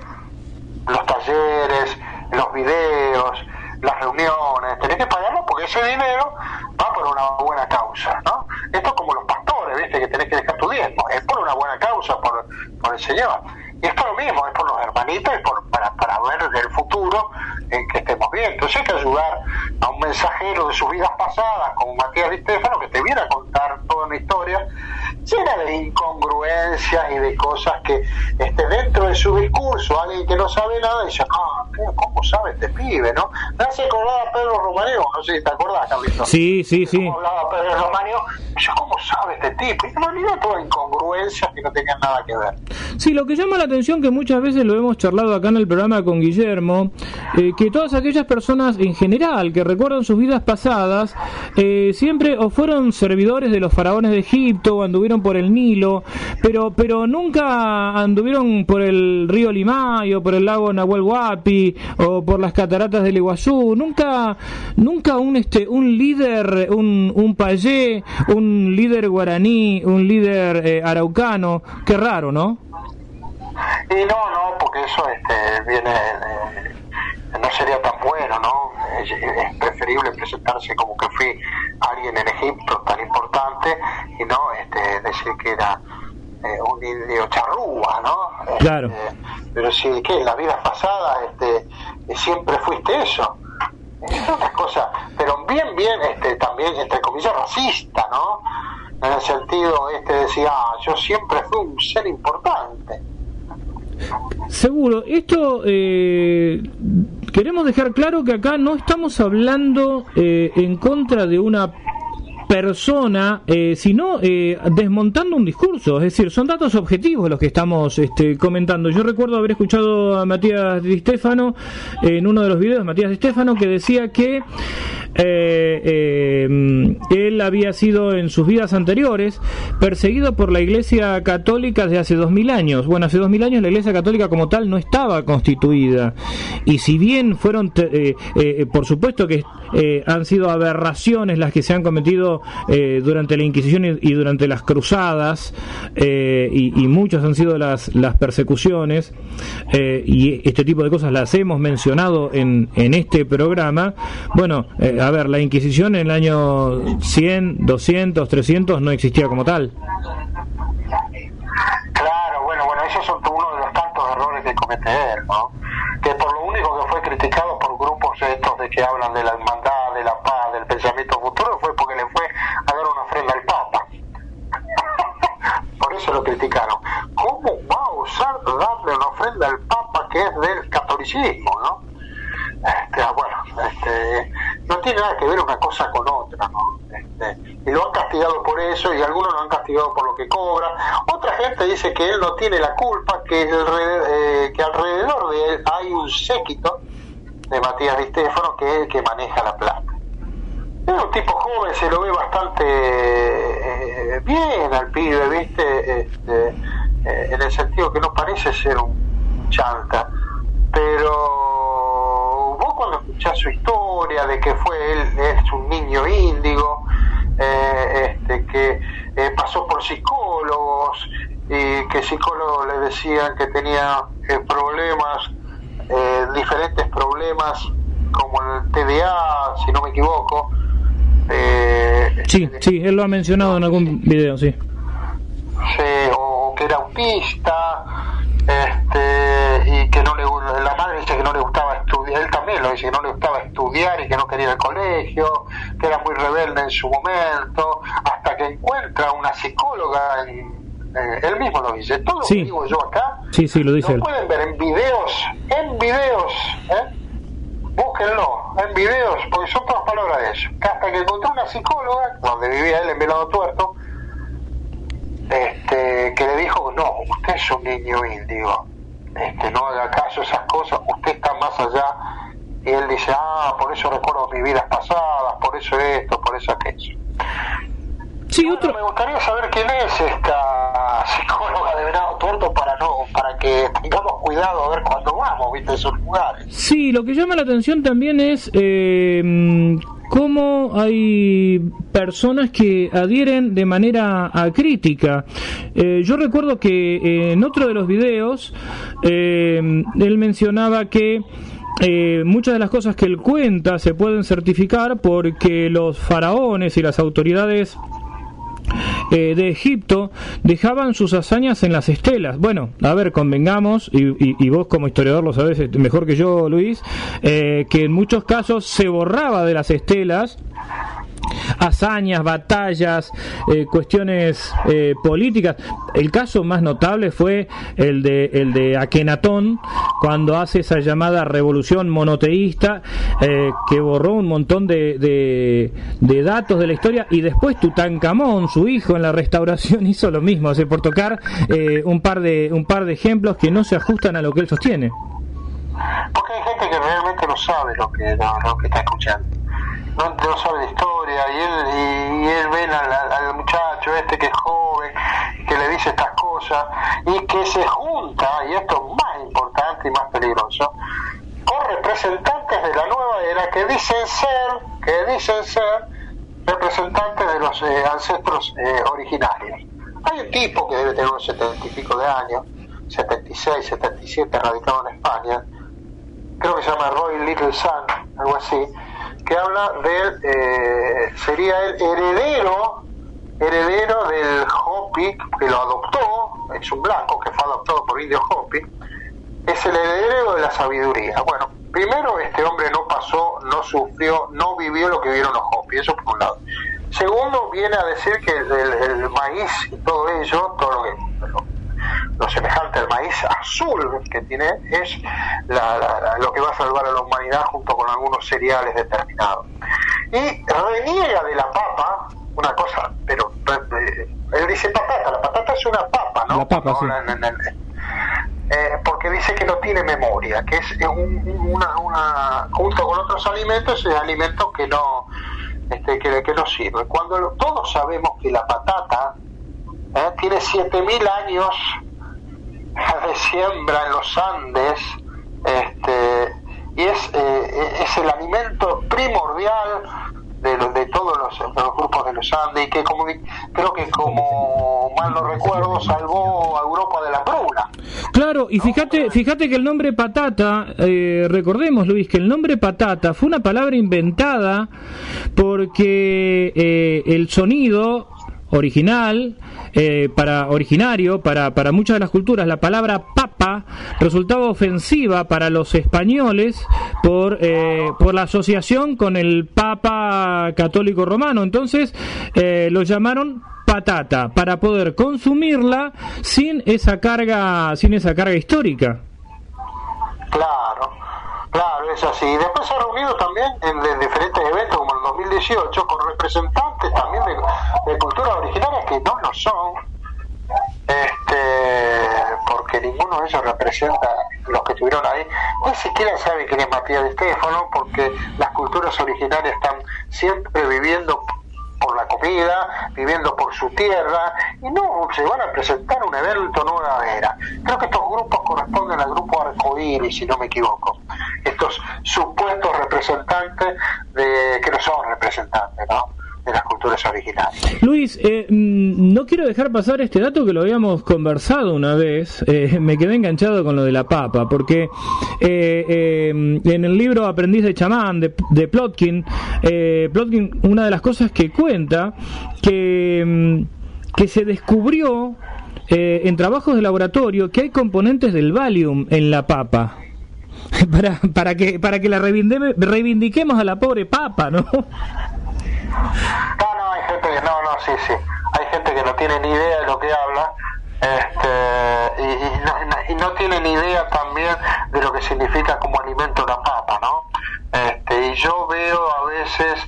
Los talleres, los videos, las reuniones, tenés que pagarlo porque ese dinero va por una buena causa, ¿no? Esto es como los pastores, ¿viste? Que tenés que dejar tu diezmo, es por una buena causa, por, por el Señor. Y es lo mismo, es por los hermanitos y por, para, para ver del futuro en que estemos bien. Entonces hay que ayudar a un mensajero de sus vidas pasadas, como Matías Di Stefano, que te viene a contar toda una historia llena de incongruencias y de cosas que este, dentro de su discurso, alguien que no sabe nada dice, ah, ¿qué- ¿cómo sabe este pibe? ¿no? Me hace acordar a Pedro Romaneo, no sé si te acordás, Carlitos. Sí, sí, sí. ¿Cómo hablaba Pedro Romaneo? Yo, ¿cómo sabe este tipo? Y en realidad todas incongruencias que no tenían nada que ver. Sí, lo que llama la atención, que muchas veces lo hemos charlado acá en el programa con Guillermo, eh, que todas aquellas personas en general que recuerdan sus vidas pasadas, eh, siempre o fueron servidores de los faraones de Egipto, o anduvieron por el Nilo, pero, pero nunca anduvieron por el río Limay, o por el lago Nahuel Huapi, o por las cataratas del Iguazú, nunca, nunca un, este, un líder, un, un payé, un líder guaraní, un líder eh, araucano, qué raro, ¿no? Y no, no, porque eso este, viene, sería tan bueno, ¿no? Es, es preferible presentarse como que fui alguien en Egipto tan importante y no este, decir que era eh, un indio charrúa, ¿no? Este, Claro. pero sí, que en la vida pasada este, siempre fuiste eso. Es otra cosa, pero bien, bien, este, también, entre comillas, racista, ¿no? En el sentido, este decía, ah, yo siempre fui un ser importante. Seguro, esto eh, queremos dejar claro que acá no estamos hablando eh, en contra de una persona, eh, sino eh, desmontando un discurso, es decir, son datos objetivos los que estamos este, comentando. Yo recuerdo haber escuchado a Matías Di Stefano en uno de los videos, Matías Di Stefano, que decía que eh, eh, él había sido en sus vidas anteriores perseguido por la Iglesia Católica desde hace dos mil años. Bueno, hace dos mil años la Iglesia Católica como tal no estaba constituida y si bien fueron, eh, eh, por supuesto que eh, han sido aberraciones las que se han cometido eh, durante la Inquisición y, durante las cruzadas eh, y, muchas han sido las, las persecuciones eh, y este tipo de cosas las hemos mencionado en, en este programa. Bueno, a ver, la Inquisición en el año 100, 200, 300 no existía como tal. Claro, bueno, bueno, esos son uno de los tantos errores que comete él, ¿no? Que por lo único que fue criticado por grupos estos de que hablan de la hermandad, de la paz, del pensamiento futuro, fue porque le fue a dar una ofrenda al Papa. por eso lo criticaron. ¿Cómo va a usar darle una ofrenda al Papa que es del catolicismo, no? Este, ah, bueno, este, no tiene nada que ver una cosa con otra, ¿no? Este, y lo han castigado por eso y algunos lo han castigado por lo que cobra. Otra gente dice que él no tiene la culpa, que, eh, alrededor de él hay un séquito de Matías Di Stefano que es el que maneja la plata. Es un tipo joven, se lo ve bastante eh, bien al pibe, ¿viste? Este, eh, en el sentido que no parece ser un chanta, pero vos cuando escuchás su historia de que fue él, es un niño índigo, eh, este, que pasó por psicólogos y que psicólogos le decían que tenía problemas, diferentes problemas como el TDA, si no me equivoco, eh, sí, sí, él lo ha mencionado en algún video, sí. Sí, o que era autista, este, y que no le, la madre dice que no le gustaba estudiar, él también lo dice, que no le gustaba estudiar y que no quería ir al colegio, que era muy rebelde en su momento, hasta que encuentra una psicóloga él mismo lo dice, todo lo que digo yo acá, sí, sí, lo, dice lo pueden ver en videos, en videos, ¿eh? Búsquenlo en videos, porque son todas palabras de eso. Hasta que encontré una psicóloga, donde vivía él en Velado Tuerto, este, que le dijo, no, usted es un niño índigo, este, no haga caso a esas cosas, usted está más allá. Y él dice, ah, por eso recuerdo mis vidas pasadas, por eso esto, por eso aquello. Sí, otro... Me gustaría saber quién es esta psicóloga de Venado Tuerto para no, para que tengamos cuidado a ver cuándo vamos, viste, esos lugares. Sí, lo que llama la atención también es eh, cómo hay personas que adhieren de manera acrítica. Eh, yo recuerdo que eh, en otro de los videos eh, él mencionaba que eh, muchas de las cosas que él cuenta se pueden certificar porque los faraones y las autoridades eh, de Egipto dejaban sus hazañas en las estelas. Bueno, a ver, convengamos, y, vos como historiador lo sabes este, mejor que yo, Luis, eh, que en muchos casos se borraba de las estelas hazañas, batallas, eh, cuestiones eh, políticas. El caso más notable fue el de, el de Akenatón, cuando hace esa llamada revolución monoteísta, eh, que borró un montón de, de, datos de la historia, y después Tutankamón, su hijo, en la restauración <laughs> hizo lo mismo, hace por tocar un, par de, un par de ejemplos que no se ajustan a lo que él sostiene. Porque hay gente que realmente no sabe lo que, lo que está escuchando no, sabe de historia y él, y, él ve al, muchacho este que es joven, que le dice estas cosas y que se junta, y esto es más importante y más peligroso, con representantes de la nueva era que dicen ser, que dicen ser representantes de los eh, ancestros eh, originarios. Hay un tipo que debe tener unos setenta y pico de años, 76, 77, radicado en España, creo que se llama Roy Little Sun, algo así, que habla del, eh, sería el heredero, heredero del Hopi, que lo adoptó, es un blanco que fue adoptado por Indio Hopi, es el heredero de la sabiduría. Bueno, primero este hombre no pasó, no sufrió, no vivió lo que vieron los Hopi, eso por un lado. Segundo, viene a decir que el, maíz y todo ello, todo lo que semejante al maíz azul que tiene es lo que va a salvar a la humanidad junto con algunos cereales determinados. Y reniega de la papa, una cosa, pero eh, él dice patata, la patata es una papa, ¿no? La papa, sí. Eh, porque dice que no tiene memoria, que es una, una, junto con otros alimentos, es alimento que no, este, que, que no sirve. Cuando todos sabemos que la patata ¿eh? tiene 7000 años de siembra en los Andes este, y es, eh, es el alimento primordial de, de todos los, grupos de los Andes y que como, creo que como mal no recuerdo salvó a Europa de la bruna. Claro, y fíjate, fíjate que el nombre patata, eh, recordemos Luis, que el nombre patata fue una palabra inventada porque eh, el sonido original eh, para originario para, para muchas de las culturas la palabra papa resultaba ofensiva para los españoles por, eh, por la asociación con el papa católico romano. Entonces eh, lo llamaron patata para poder consumirla sin esa carga sin esa carga histórica. Claro Claro, es así. Y después se ha reunido también en, en diferentes eventos como el 2018 con representantes también de, de culturas originarias que no lo son. Este, porque ninguno de ellos representa los que estuvieron ahí. Ni siquiera sabe quién es Matías de Estefano, porque las culturas originarias están siempre viviendo por la comida, viviendo por su tierra, y no se van a presentar un evento nueva era. Creo que estos grupos corresponden al grupo Arcoíris, si no me equivoco. Estos supuestos representantes de que no son representantes, ¿no? De las culturas originarias. Luis, eh, mm, no quiero dejar pasar este dato que lo habíamos conversado una vez. Eh, me quedé enganchado con lo de la papa, porque eh, eh, en el libro Aprendiz de chamán de, de Plotkin, eh, Plotkin, una de las cosas que cuenta que, mm, que se descubrió eh, en trabajos de laboratorio que hay componentes del Valium en la papa. <laughs> Para, para que para que la reivindiquemos a la pobre papa, ¿no? No, no, hay gente que no, no, sí, sí. Hay gente que no tiene ni idea de lo que habla este, y, y no, y no- no tiene ni idea también de lo que significa como alimento la papa, ¿no? Este, y yo veo a veces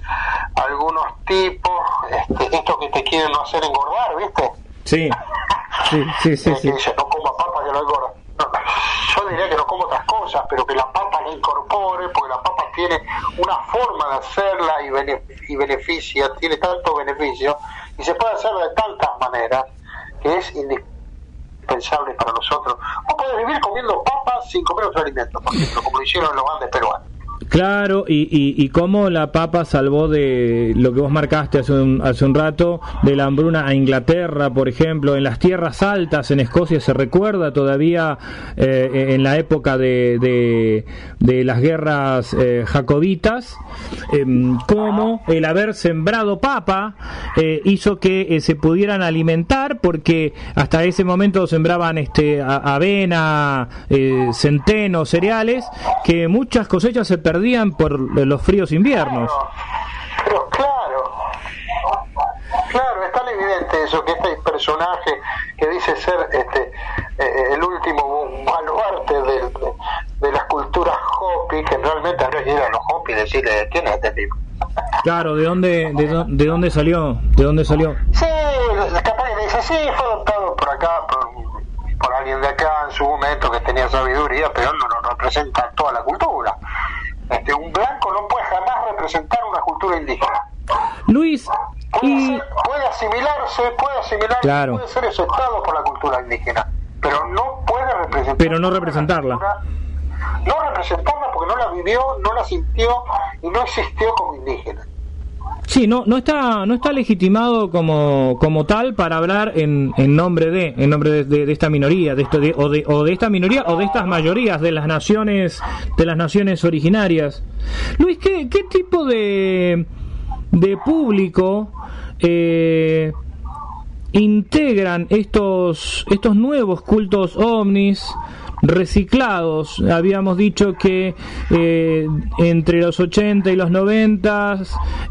algunos tipos, este, estos que te quieren hacer engordar, ¿viste? Sí, sí, sí, sí. <laughs> Sí. no coma papa que no engorda. Yo diría que no como otras cosas, pero que la papa la incorpore, porque la papa tiene una forma de hacerla y, y beneficia, tiene tanto beneficio, y se puede hacer de tantas maneras, que es indispensable para nosotros. No puedes vivir comiendo papas sin comer otro alimento, por ejemplo, como lo hicieron los Andes peruanos. Claro, y, y, y cómo la papa salvó de lo que vos marcaste hace un, hace un rato, de la hambruna a Inglaterra, por ejemplo, en las tierras altas, en Escocia, se recuerda todavía eh, en la época de, de, de las guerras eh, jacobitas, em, cómo el haber sembrado papa eh, hizo que eh, se pudieran alimentar, porque hasta ese momento sembraban este avena, eh, centeno, cereales, que muchas cosechas se perdían por los fríos inviernos. Pero claro, claro, es tan evidente eso que este personaje que dice ser este eh, el último baluarte de, de las culturas Hopi, que realmente ir a los Hopi decirle quién es este tipo. Claro, ¿de dónde, de, de dónde salió? ¿De dónde salió? Sí, capaz le dice, sí, fue adoptado por acá, por, por alguien de acá en su momento que tenía sabiduría, pero no nos representa toda la cultura. Este, un blanco no puede jamás representar una cultura indígena. Luis, Puede, y ser- puede asimilarse, puede asimilarse, Claro. puede ser aceptado por la cultura indígena, pero no puede representar. Pero no representarla. cultura- No representarla porque no la vivió, no la sintió y no existió como indígena. Sí, no, no está, no está legitimado como, como tal para hablar en, en nombre de, en nombre de, de- esta minoría, de esto o de, o de esta minoría o de estas mayorías de las naciones, de las naciones originarias. Luis, ¿qué, qué tipo de, de público eh, integran estos estos nuevos cultos ovnis reciclados. Habíamos dicho que eh, entre los 80 y los 90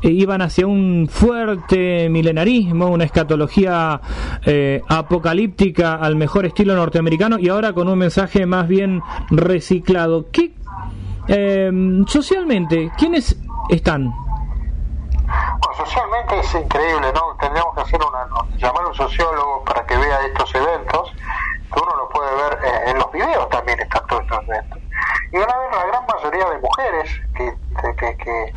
eh, iban hacia un fuerte milenarismo una escatología eh, apocalíptica al mejor estilo norteamericano y ahora con un mensaje más bien reciclado. ¿qué eh, socialmente quiénes están socialmente es increíble, ¿no? Tendríamos que hacer una, llamar a un sociólogo para que vea estos eventos, que uno lo puede ver eh, en los videos también están todos estos eventos. Y van a la gran mayoría de mujeres que, que, que,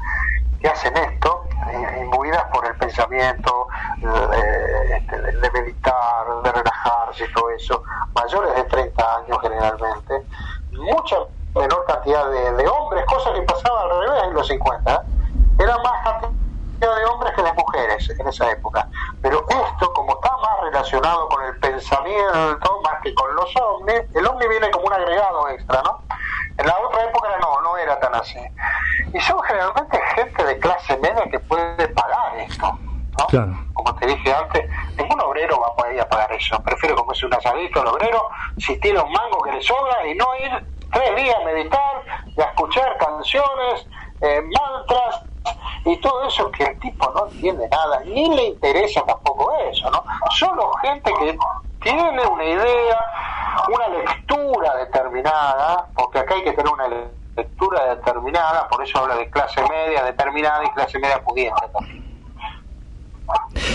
que hacen esto, eh, imbuidas por el pensamiento eh, este, de, de meditar, de relajarse y todo eso, mayores de 30 años generalmente, mucha menor cantidad de, hombres, cosa que pasaba al revés en los 50, ¿eh? era más cantidad de hombres que de mujeres en esa época. Pero esto, como está más relacionado con el pensamiento, más que con los ovnis, el ovni viene como un agregado extra, ¿no? En la otra época no, no era tan así. Y son generalmente gente de clase media que puede pagar esto, ¿no? Claro. Como te dije antes, ningún obrero va a poder ir a pagar eso. Prefiero comerse un asadito el obrero si tiene un mango que le sobra y no ir tres días a meditar y a escuchar canciones, eh, mantras y todo eso que el tipo no entiende nada, ni le interesa tampoco eso, ¿no? Solo gente que tiene una idea, una lectura determinada, porque acá hay que tener una lectura determinada, por eso habla de clase media determinada y clase media pudiente también.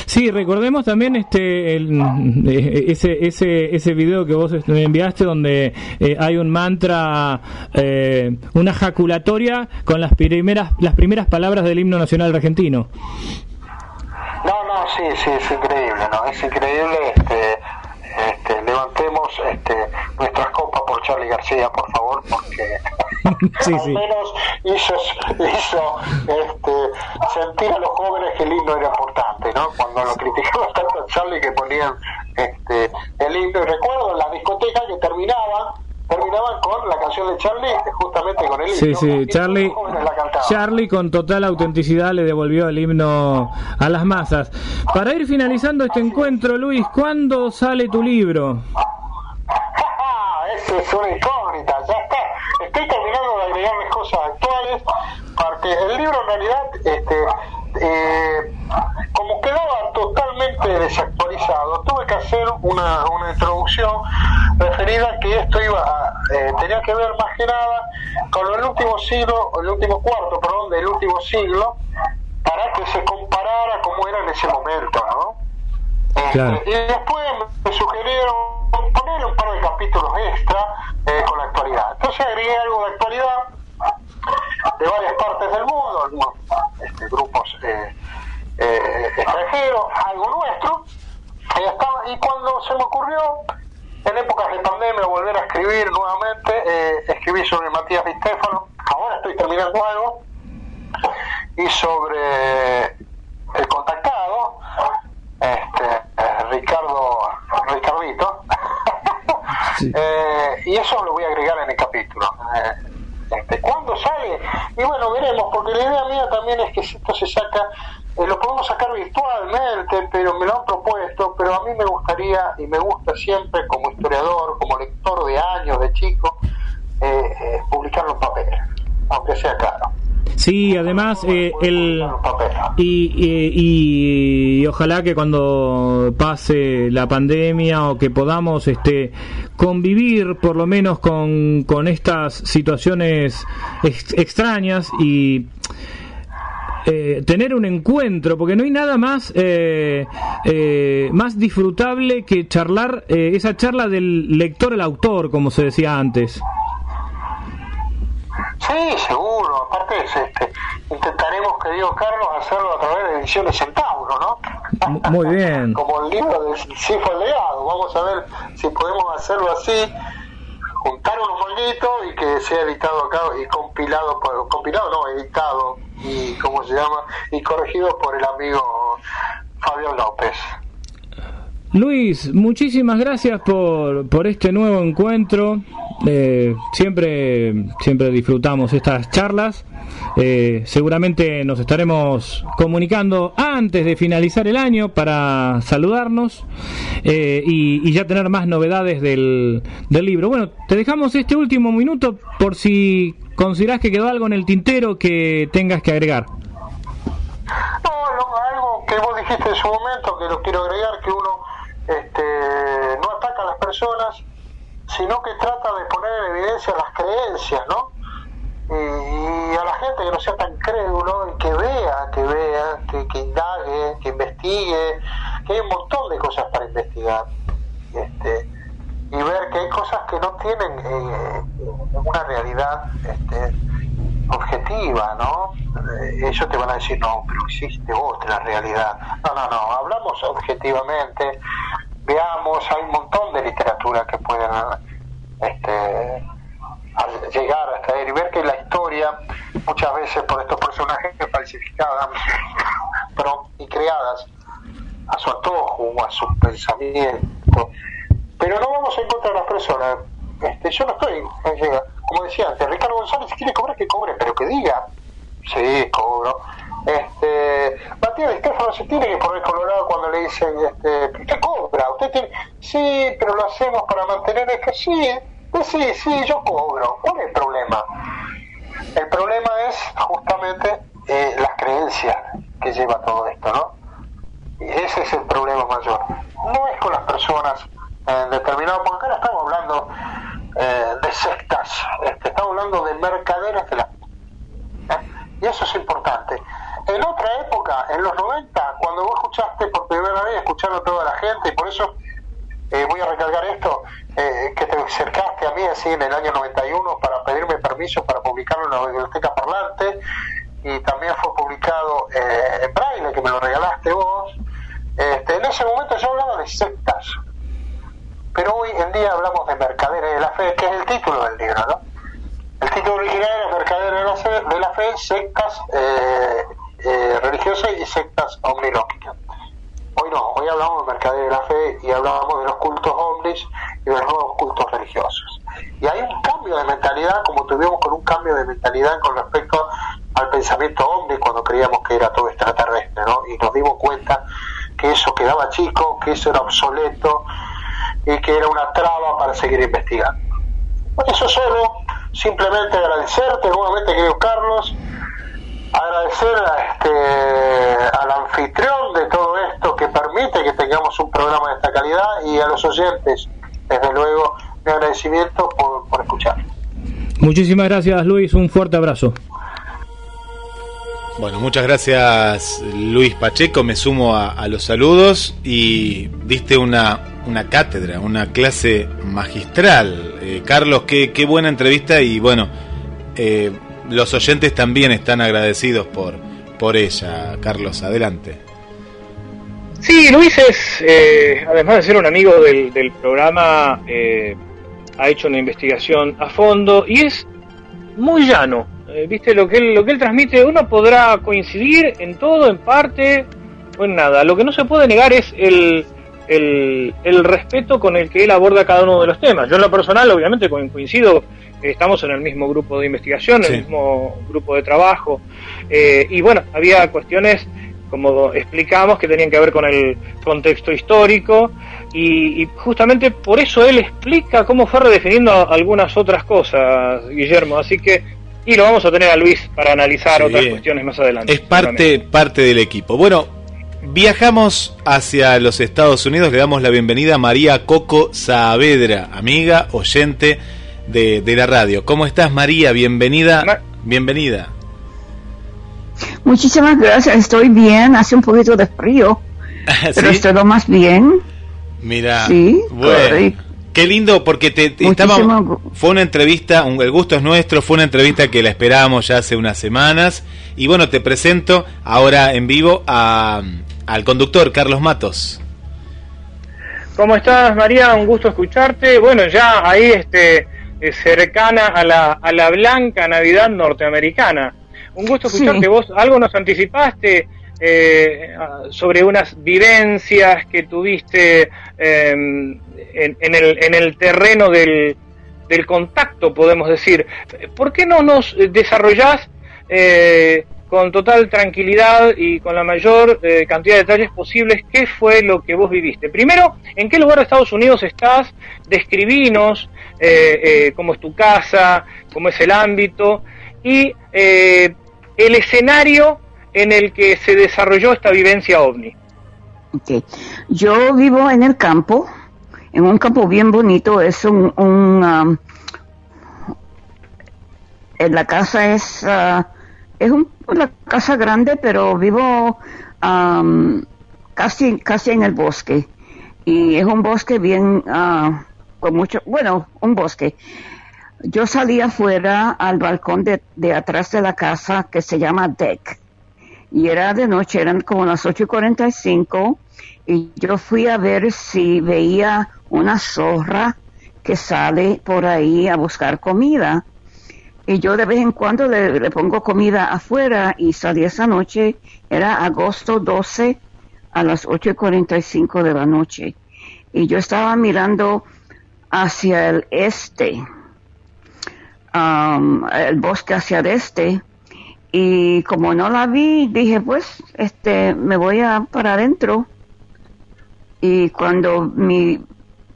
Sí, recordemos también este el, eh, ese ese ese video que vos me enviaste donde eh, hay un mantra, eh, una jaculatoria con las primeras las primeras palabras del himno nacional argentino. No, no, sí, sí, es increíble, ¿no? Es increíble, este, este, levantemos este, nuestras copas por Charlie García, por favor, porque <laughs> Sí, al sí. menos hizo, hizo este, sentir a los jóvenes que el himno era importante, ¿no? Cuando lo criticaban tanto a Charlie que ponían este, el himno, y recuerdo en la discoteca que terminaban, terminaban con la canción de Charlie, justamente con el himno. Sí, sí, Charlie. Charlie con total autenticidad le devolvió el himno a las masas. Para ir finalizando este encuentro, Luis, ¿cuándo sale tu libro? <laughs> Eso es una incógnita, ya está. Estoy terminando de agregarles cosas actuales, porque el libro en realidad, este, eh, como quedaba totalmente desactualizado, tuve que hacer una, una introducción referida a que esto iba a, eh, tenía que ver más que nada con el último siglo, el último cuarto, perdón, del último siglo, para que se comparara cómo era en ese momento, ¿no? Este, Claro. Y después me sugirieron ponerle un par de capítulos extra eh, con la actualidad. Entonces agregué algo de actualidad de varias partes del mundo, algunos este, grupos eh, eh, extranjeros, algo nuestro. Y, estaba- y cuando se me ocurrió, en épocas de pandemia, volver a escribir nuevamente, eh, escribí sobre Matías Di Stefano. Ahora estoy terminando algo. Y sobre el contactado, este, eh, Ricardo, Ricardito. <laughs> Sí. Eh, y eso lo voy a agregar en el capítulo. ¿Cuándo sale? Y bueno, veremos, porque la idea mía también es que si esto se saca, eh, lo podemos sacar virtualmente, pero me lo han propuesto, pero a mí me gustaría y me gusta siempre como historiador, como lector de años, de chico, eh, eh, publicarlo en papel, aunque sea caro. Sí, además eh, el papel. y, y- y ojalá que cuando pase la pandemia o que podamos este convivir por lo menos con, con estas situaciones ex- extrañas y eh, tener un encuentro, porque no hay nada más eh, eh, más disfrutable que charlar eh, esa charla del lector al autor, como se decía antes. Sí, seguro. Aparte, es, este, intentaremos, querido Carlos, hacerlo a través de ediciones Centauro, ¿no? Mu- muy bien. Como el libro de Sifo el Legado. Vamos a ver si podemos hacerlo así, juntar unos manguitos y que sea editado acá y compilado, por, compilado no, editado y, ¿cómo se llama? Y corregido por el amigo Fabio López. Luis, muchísimas gracias por, por este nuevo encuentro. Eh, siempre, siempre disfrutamos estas charlas. Eh, seguramente nos estaremos comunicando antes de finalizar el año para saludarnos eh, y, y ya tener más novedades del, del libro. Bueno, te dejamos este último minuto por si considerás que quedó algo en el tintero que tengas que agregar. No, algo que vos dijiste en su momento, que lo quiero agregar, que uno este, no ataca a las personas, sino que trata de poner en evidencia las creencias, ¿no? Y, a la gente que no sea tan crédulo y que vea, que vea, que, que indague, que investigue, que hay un montón de cosas para investigar. Este, y ver que hay cosas que no tienen eh, una realidad este, objetiva, ¿no? Eh, ellos te van a decir, no, pero existe otra realidad. No, no, no, hablamos objetivamente, veamos, hay un montón de literatura que pueden este, al llegar hasta él y ver que la historia, muchas veces por estos personajes falsificadas pero, y creadas a su antojo o a su pensamiento, pero no vamos en contra de las personas. Este, yo no estoy, eh, como decía antes, Ricardo González, si quiere cobrar, que cobre, pero que diga, sí, cobro. Este, Matías de Estefano se tiene que poner colorado cuando le dicen, este, usted cobra, usted tiene, sí, pero lo hacemos para mantener esto, sí, eh, sí, sí, yo cobro, ¿cuál es el problema? El problema es justamente eh, las creencias que lleva todo esto, ¿no? Y ese es el problema mayor. No es con las personas en determinado, porque no estamos hablando eh, de sectas, este, estamos hablando de mercaderes de la ¿eh? Y eso es importante. En otra época, en los 90, cuando vos escuchaste por primera vez, escucharon toda la gente, y por eso eh, voy a recargar esto, eh, que te acercaste a mí así en el año 91 para pedirme permiso para publicarlo en la biblioteca parlante, y también fue publicado eh, en braille, que me lo regalaste vos. Este, en ese momento yo hablaba de sectas, pero hoy en día hablamos de mercaderes de la fe, que es el título del libro, ¿no? El título original era Mercaderes de la Fe, de la fe sectas eh, religiosas y sectas omnilógicas. Hoy no, hoy hablamos de Mercaderes de la Fe y hablábamos de los cultos omnis y de los nuevos cultos religiosos. Y hay un cambio de mentalidad, como tuvimos con un cambio de mentalidad con respecto al pensamiento omni cuando creíamos que era todo extraterrestre, ¿no? Y nos dimos cuenta que eso quedaba chico, que eso era obsoleto y que era una traba para seguir investigando. Eso solo, simplemente agradecerte nuevamente, querido Carlos, agradecer a este, al anfitrión de todo permite que tengamos un programa de esta calidad y a los oyentes, desde luego, mi agradecimiento por, por escuchar. Muchísimas gracias Luis, un fuerte abrazo. Bueno, muchas gracias Luis Pacheco, me sumo a, a los saludos y diste una, una cátedra, una clase magistral. Eh, Carlos, qué, qué buena entrevista y bueno, eh, los oyentes también están agradecidos por, por ella. Carlos, adelante. Sí, Luis es, eh, además de ser un amigo del, del programa, eh, ha hecho una investigación a fondo y es muy llano. Eh, Viste lo que él, lo que él transmite, uno podrá coincidir en todo, en parte, o en nada. Lo que no se puede negar es el, el, el respeto con el que él aborda cada uno de los temas. Yo en lo personal, obviamente, co- coincido, estamos en el mismo grupo de investigación, en Sí. el mismo grupo de trabajo, eh, y bueno, había cuestiones como explicamos, que tenían que ver con el contexto histórico y, y justamente por eso él explica cómo fue redefiniendo algunas otras cosas, Guillermo. Así que, y lo vamos a tener a Luis para analizar otras cuestiones más adelante. Es parte, parte del equipo. Bueno, viajamos hacia los Estados Unidos, le damos la bienvenida a María Coco Saavedra, amiga, oyente de, de la radio. ¿Cómo estás María? Bienvenida. Ma- Bienvenida. Muchísimas gracias, estoy bien, hace un poquito de frío, <laughs> pero estoy lo más bien. Mira, Sí, bueno, qué lindo porque te, te estaba- fue una entrevista, un- el gusto es nuestro, fue una entrevista que la esperábamos ya hace unas semanas y bueno, te presento ahora en vivo a, al conductor Carlos Matos. ¿Cómo estás, María? Un gusto escucharte. Bueno, ya ahí este, eh, cercana a la, a la blanca Navidad norteamericana. Un gusto Sí. escucharte. Vos algo nos anticipaste eh, sobre unas vivencias que tuviste eh, en, en el, en el terreno del, del contacto, podemos decir. ¿Por qué no nos desarrollás eh, con total tranquilidad y con la mayor eh, cantidad de detalles posibles qué fue lo que vos viviste? Primero, ¿en qué lugar de Estados Unidos estás? Describinos eh, cómo es tu casa, cómo es el ámbito y el escenario en el que se desarrolló esta vivencia ovni. Ok. Yo vivo en el campo, en un campo bien bonito, es un... un, um, en la casa es... ah, es un- una casa grande, pero vivo um, casi, casi en el bosque. Y es un bosque bien... ah, con mucho... Bueno, un bosque. Yo salí afuera al balcón de, atrás de la casa que se llama deck. Y era de noche, eran como las 8 y 45 y yo fui a ver si veía una zorra que sale por ahí a buscar comida. Y yo de vez en cuando le, le pongo comida afuera y salí esa noche, era agosto 12 a las 8 y 45 de la noche. Y yo estaba mirando hacia el este, el bosque hacia el este, y como no la vi, dije, pues, este, me voy a para adentro. Y cuando mi,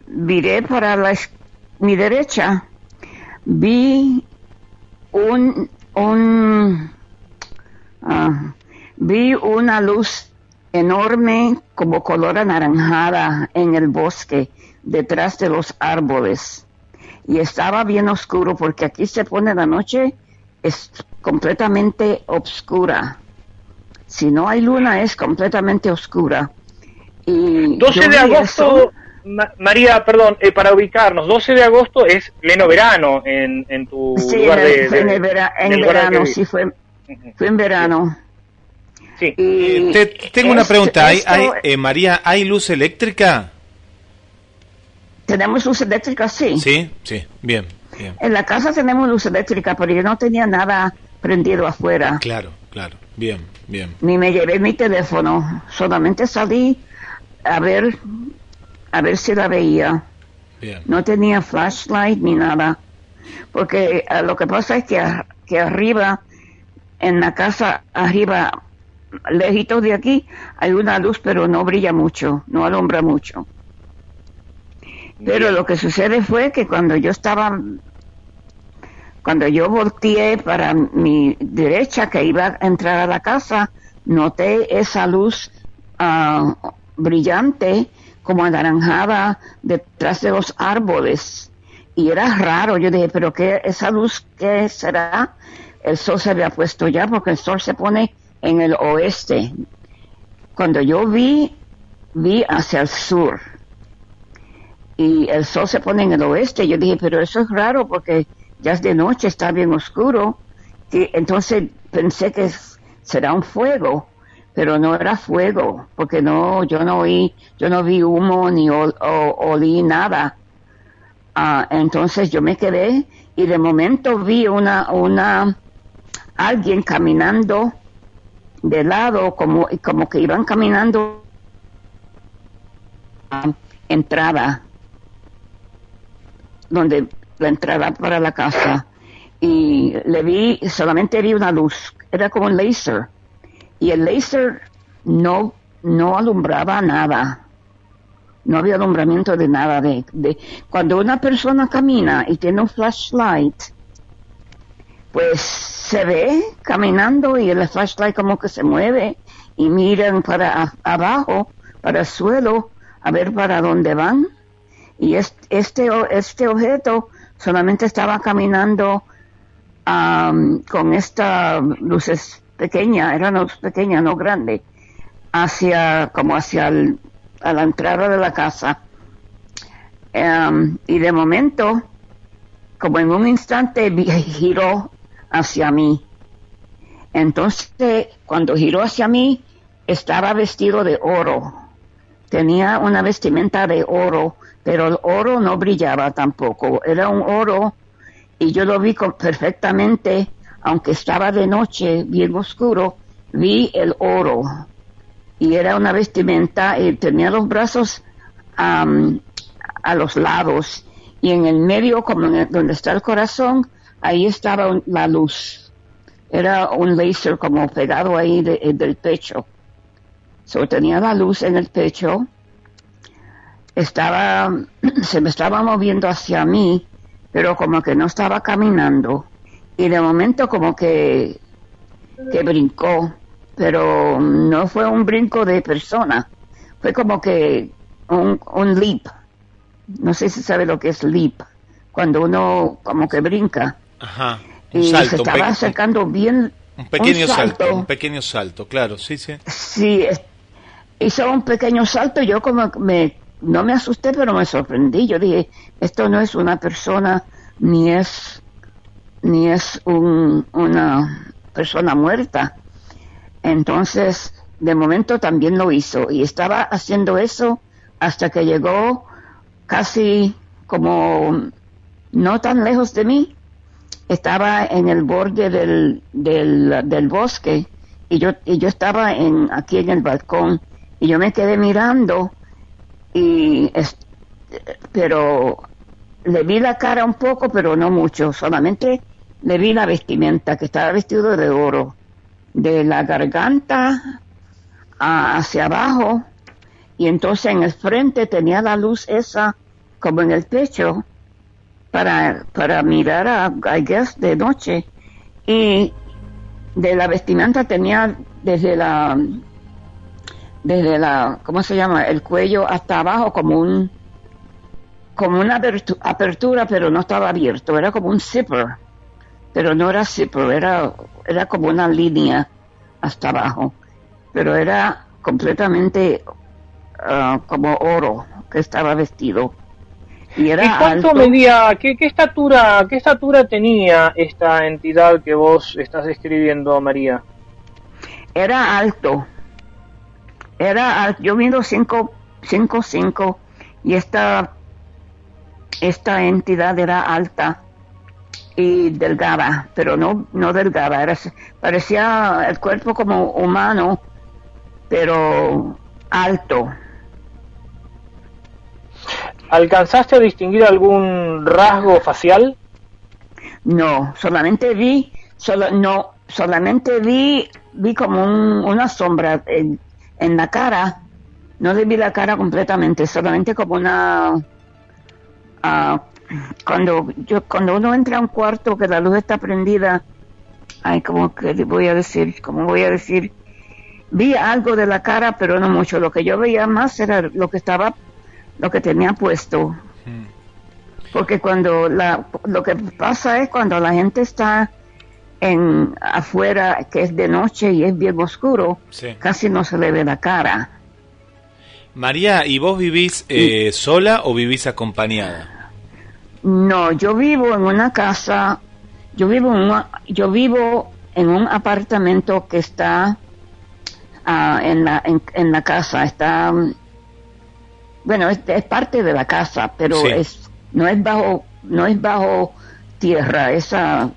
viré para la, mi derecha, vi un, un, ah, vi una luz enorme como color anaranjada en el bosque, detrás de los árboles. Y estaba bien oscuro porque aquí se pone la noche es completamente oscura. Si no hay luna es completamente oscura. Y 12 yo de agosto. Ma- María, perdón, eh, para ubicarnos, 12 de agosto es pleno verano en, en tu Sí, en lugar el, de, de- en el vera- en lugar el verano, sí, fue, fue en verano. Sí. Y Te- tengo una esto- pregunta. ¿Hay, esto- hay, eh, María, ¿hay luz eléctrica? ¿Tenemos luz eléctrica? Sí. Sí, sí, bien, bien. En la casa tenemos luz eléctrica, pero yo no tenía nada prendido afuera. Claro, claro, bien, bien. Ni me llevé mi teléfono. Solamente salí a ver, a ver si la veía. Bien. No tenía flashlight ni nada. Porque eh, lo que pasa es que, que arriba, en la casa, arriba, lejitos de aquí, hay una luz, pero no brilla mucho, no alumbra mucho. Pero lo que sucede fue que cuando yo estaba, cuando yo volteé para mi derecha, que iba a entrar a la casa, noté esa luz ah, brillante, como anaranjada, detrás de los árboles. Y era raro, yo dije, pero qué, esa luz, ¿qué será? El sol se había puesto ya, porque el sol se pone en el oeste. Cuando yo vi, vi hacia el sur y el sol se pone en el oeste. Yo dije, pero eso es raro porque ya es de noche, está bien oscuro. Y entonces pensé que será un fuego, pero no era fuego, porque no, yo no oí, yo no vi humo ni o- olí nada. Ah, entonces yo me quedé y de momento vi una, una, alguien caminando de lado, como, como que iban caminando a entrada donde la entrada para la casa. Y le vi, solamente vi una luz, era como un laser. Y el laser no, no alumbraba nada, no había alumbramiento de nada. De, cuando una persona camina y tiene un flashlight, pues se ve caminando y el flashlight como que se mueve y miran para abajo, para el suelo, a ver para dónde van y es- este, este objeto solamente estaba caminando am, con esta luces pequeña, era una luz pequeña, no grande, hacia, como hacia a la entrada de la casa. Am, y de momento, como en un instante, giró hacia mí. Entonces, cuando giró hacia mí, estaba vestido de oro. Tenía una vestimenta de oro, pero el oro no brillaba tampoco. Era un oro y yo lo vi perfectamente, aunque estaba de noche, bien oscuro, vi el oro. Y era una vestimenta y tenía los brazos am, a los lados y en el medio, como donde está el corazón, ahí estaba la luz. Era un láser como pegado ahí de- del pecho. So, tenía la luz en el pecho, estaba, <clears throat> se me estaba moviendo hacia mí, pero como que no estaba caminando. Y de momento como que, que brincó, pero no fue un brinco de persona, fue como que un, un leap. No sé si sabe lo que es leap, cuando uno como que brinca. Ajá. Un Y salto, se estaba acercando bien. un pequeño un salto. un pequeño salto, claro, sí, sí. Sí, hizo un pequeño salto. Yo como que me, no me asusté, pero me sorprendí. Yo dije, esto no es una persona, ni es, ni es un, una persona muerta. Entonces, de momento también lo hizo. Y estaba haciendo eso hasta que llegó casi como no tan lejos de mí. Estaba en el borde del, del, del bosque y yo, y yo estaba en, aquí en el balcón y yo me quedé mirando y pero le vi la cara un poco pero no mucho solamente le vi la vestimenta que estaba vestido de oro de la garganta hacia abajo y entonces en el frente tenía la luz esa como en el pecho para, para mirar a, I guess, de noche y de la vestimenta tenía desde la desde la ¿cómo se llama? el cuello hasta abajo como un como una apertura, pero no estaba abierto, era como un zipper, pero no era zipper, era, era como una línea hasta abajo, pero era completamente ah, como oro que estaba vestido. Y era ¿Y cuánto alto. medía, qué, qué estatura, qué estatura tenía esta entidad que vos estás describiendo, María? Era alto. Era al- yo mido 5 cinco, cinco, y esta esta entidad era alta y delgada, pero no no delgada, era parecía el cuerpo como humano, pero alto. ¿Alcanzaste a distinguir algún rasgo facial? No, solamente vi, solo, no, solamente vi, vi como un- una sombra en, en la cara. No le vi la cara completamente, solamente como una... ah, cuando yo cuando uno entra a un cuarto que la luz está prendida, ay, como que voy a decir, como voy a decir, vi algo de la cara, pero no mucho. Lo que yo veía más era lo que estaba, lo que tenía puesto. Porque cuando la, lo que pasa es cuando la gente está en afuera, que es de noche y es bien oscuro, Sí. casi no se le ve la cara. María, ¿y vos vivís eh, sola o vivís acompañada? No, yo vivo en una casa, yo vivo en, una- yo vivo en un apartamento que está ah, en, la, en, en la casa, está, bueno, es, es parte de la casa, pero Sí. es no es bajo no es bajo tierra, esa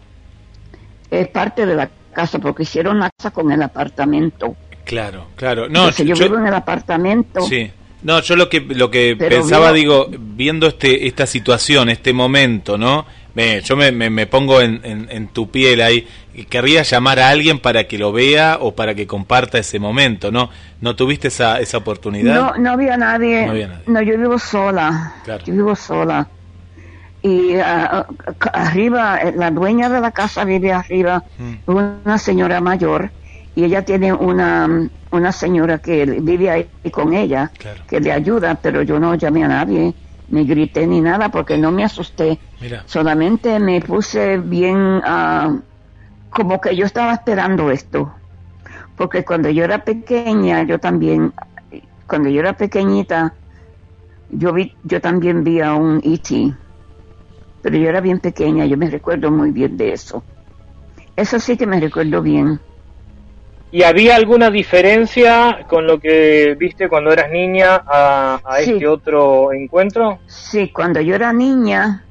es parte de la casa porque hicieron la casa con el apartamento. Claro, claro. No, yo, yo- vivo en el apartamento. Sí. No, yo lo que lo que pensaba, vivo- digo, viendo este esta situación, este momento, ¿no? Me, yo me, me, me pongo en, en, en tu piel ahí. y Querría llamar a alguien para que lo vea o para que comparta ese momento, ¿no? ¿No tuviste esa, esa oportunidad? No, no había nadie. No había nadie. No, yo vivo sola. Claro. Yo vivo sola. Y ah, arriba, eh, la dueña de la casa vive arriba, Mm. una señora mayor, y ella tiene una, una señora que vive ahí con ella, Claro. que le ayuda, pero yo no llamé a nadie, ni grité ni nada porque no me asusté. Mira. Solamente me puse bien, ah, como que yo estaba esperando esto. Porque cuando yo era pequeña, yo también, cuando yo era pequeñita, yo vi, yo también vi a un E.T. Pero yo era bien pequeña, yo me recuerdo muy bien de eso. Eso sí que me recuerdo bien. ¿Y había alguna diferencia con lo que viste cuando eras niña a, a Sí. este otro encuentro? Sí, cuando yo era niña,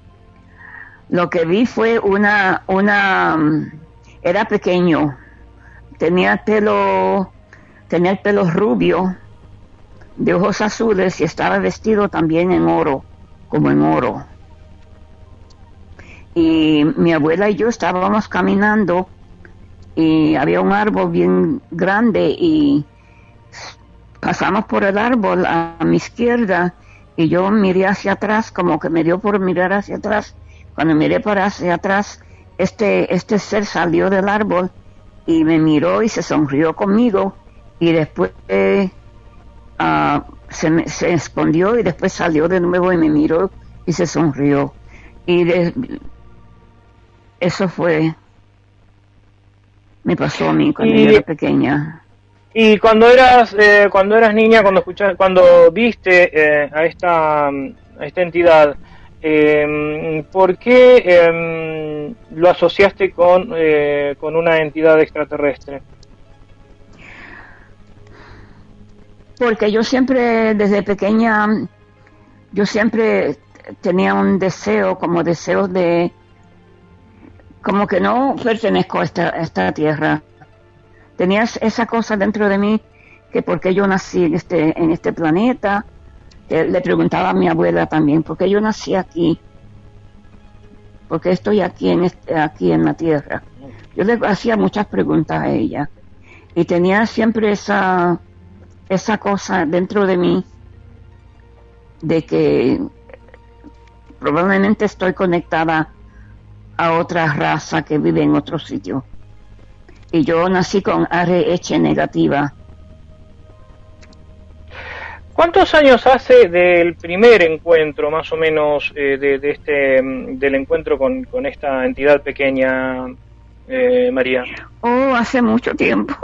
lo que vi fue una, una, mm, era pequeño, tenía el pelo, tenía el pelo rubio, de ojos azules y estaba vestido también en oro, como en oro. Y mi abuela y yo estábamos caminando y había un árbol bien grande y pasamos por el árbol a mi izquierda y yo miré hacia atrás, como que me dio por mirar hacia atrás. Cuando miré para hacia atrás, este, este ser salió del árbol y me miró y se sonrió conmigo y después ah, se, se escondió y después salió de nuevo y me miró y se sonrió. Y eso fue, me pasó a mí cuando Y- yo era pequeña. Y cuando eras eh, cuando eras niña, cuando escuchas, cuando viste eh, a esta a esta entidad, eh, ¿por qué eh, lo asociaste con eh, con una entidad extraterrestre? Porque yo siempre, desde pequeña, yo siempre tenía un deseo, como deseo de, como que no pertenezco a esta, esta tierra. Tenía esa cosa dentro de mí, que porque yo nací en este, en este planeta, que le preguntaba a mi abuela también, ¿por qué yo nací aquí? ¿Por qué estoy aquí en, este, aquí en la tierra? Yo le hacía muchas preguntas a ella y tenía siempre esa, esa cosa dentro de mí de que probablemente estoy conectada a otra raza que vive en otro sitio. Y yo nací con RH negativa. ¿Cuántos años hace del primer encuentro, más o menos, eh, de, de este, mm, del encuentro con, con esta entidad pequeña, eh, María? Oh, hace mucho tiempo.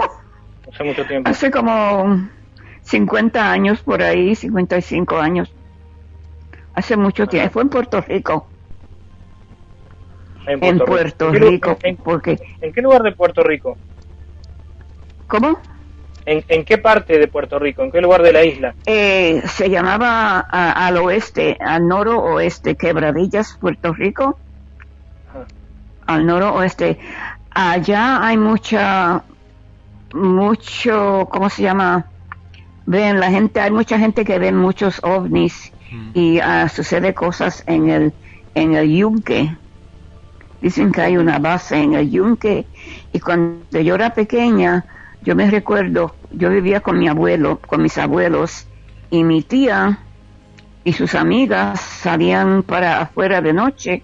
Hace mucho tiempo. Hace como 50 años por ahí, 55 años. Hace mucho tiempo. Fue en Puerto Rico. En Puerto, ¿En qué lu- Rico. en- porque, ¿En qué lugar de Puerto Rico? ¿Cómo? ¿En, en qué parte de Puerto Rico? ¿En qué lugar de la isla? Eh, se llamaba a- al oeste, al noroeste, Quebradillas, Puerto Rico. Al noroeste. Allá hay mucha, mucho, ¿cómo se llama? Ven, la gente, hay mucha gente que ve muchos ovnis y ah, sucede cosas en el, en el yunque. Dicen que hay una base en el yunque y cuando yo era pequeña, yo me recuerdo, yo vivía con mi abuelo, con mis abuelos y mi tía y sus amigas salían para afuera de noche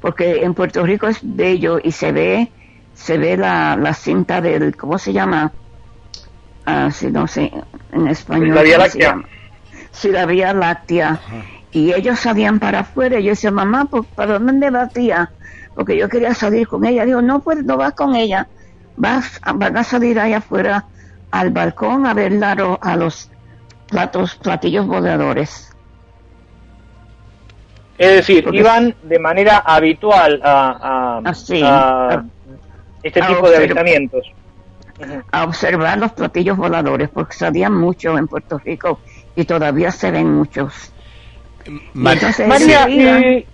porque en Puerto Rico es bello y se ve se ve la, la cinta del ¿cómo se llama? Ah, sí, no sé en español La Vía ¿cómo se Láctea. sí la Vía Láctea y ellos salían para afuera y yo decía mamá pues, ¿para dónde va tía? Porque yo quería salir con ella. Digo no pues no vas con ella. Vas van a salir allá afuera al balcón a ver la- a los platos platillos voladores Es decir, Porque- iban de manera habitual a, a- Ah, a este A tipo de avistamientos. a observar los platillos voladores porque salían mucho en Puerto Rico y todavía se ven muchos. Ma- entonces- María, Sí, eh,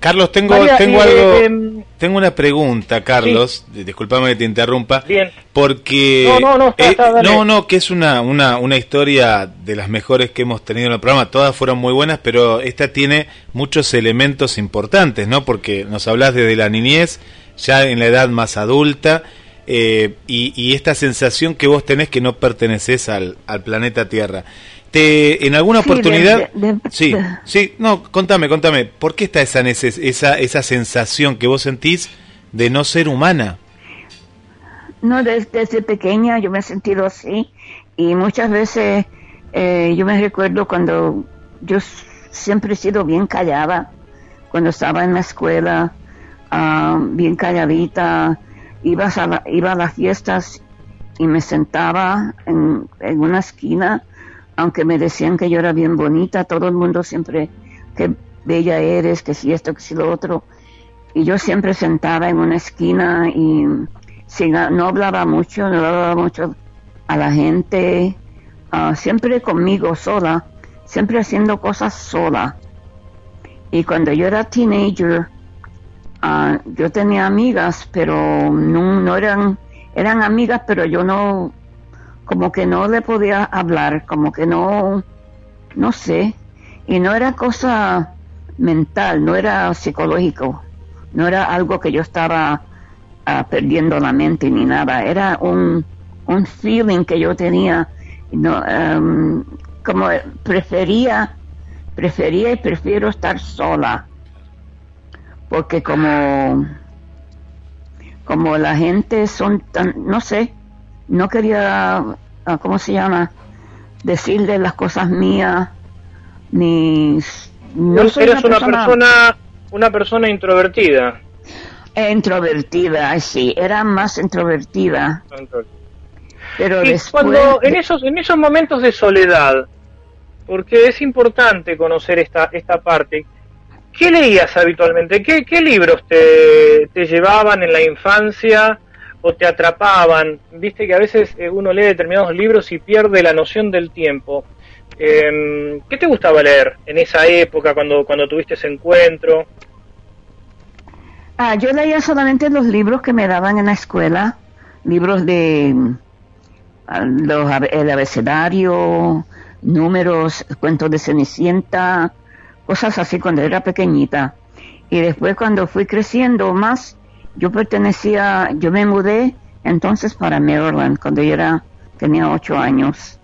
Carlos, tengo, María, tengo eh, algo, em, tengo una pregunta, Carlos. Disculpame que te interrumpa. Bien. Porque No, no, no, está- eh, está, no, no, que es una, una, una historia de las mejores que hemos tenido en el programa. Todas fueron muy buenas, pero esta tiene muchos elementos importantes, ¿no? Porque nos hablas desde la niñez, ya en la edad más adulta, eh, y, y esta sensación que vos tenés que no perteneces al, al planeta Tierra. Te, en alguna Sí, oportunidad, de- de- de- sí, sí, no, contame, contame, ¿por qué está esa, neces- esa, esa sensación que vos sentís de no ser humana? No, des- desde pequeña yo me he sentido así y muchas veces eh, yo me recuerdo cuando yo siempre he sido bien callada, cuando estaba en la escuela, ah, bien calladita, ibas a la- iba a las fiestas y me sentaba en, en una esquina, aunque me decían que yo era bien bonita, todo el mundo siempre, que bella eres, que si esto, que si lo otro, y yo siempre sentaba en una esquina y sin- no hablaba mucho, no hablaba mucho a la gente, ah, siempre conmigo sola, siempre haciendo cosas sola. Y cuando yo era teenager, ah, yo tenía amigas, pero no, no eran, eran amigas, pero yo no, como que no le podía hablar, como que no, no sé, y no era cosa mental, no era psicológico, no era algo que yo estaba ah, perdiendo la mente ni nada, era un, un feeling que yo tenía, no, em, como prefería, prefería y prefiero estar sola, porque como, como la gente son tan, no sé, no quería, ah, ¿cómo se llama? Decirle las cosas mías, ni... No Eres soy una persona, una persona introvertida. introvertida, sí, era más introvertida, pero Y después... cuando en esos en esos momentos de soledad, porque es importante conocer esta esta parte. ¿Qué leías habitualmente? ¿Qué, qué libros te, te llevaban en la infancia o te atrapaban? Viste que a veces eh, uno lee determinados libros y pierde la noción del tiempo. Eh, ¿Qué te gustaba leer en esa época cuando, cuando tuviste ese encuentro? Ah, yo leía solamente los libros que me daban en la escuela, libros de mm, los, el abecedario, números, cuentos de Cenicienta, cosas así cuando era pequeñita. Y después cuando fui creciendo más, yo pertenecía, yo me mudé entonces para Maryland cuando yo era, tenía ocho años.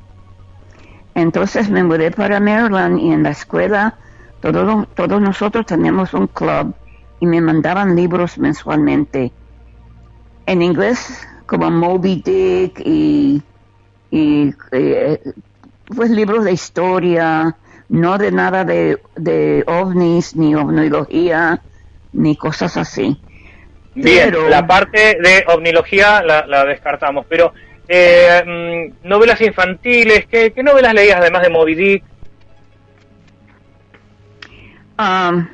Entonces me mudé para Maryland y en la escuela todos, todos nosotros teníamos un club y me mandaban libros mensualmente. En inglés, como Moby Dick y, y, eh, pues libros de historia, no de nada de, de ovnis, ni ovnología, ni cosas así. Bien, la parte de ovnilogía la, la descartamos, pero eh, mm, novelas infantiles, ¿qué, ¿qué, novelas leías además de Moby Dick? Um,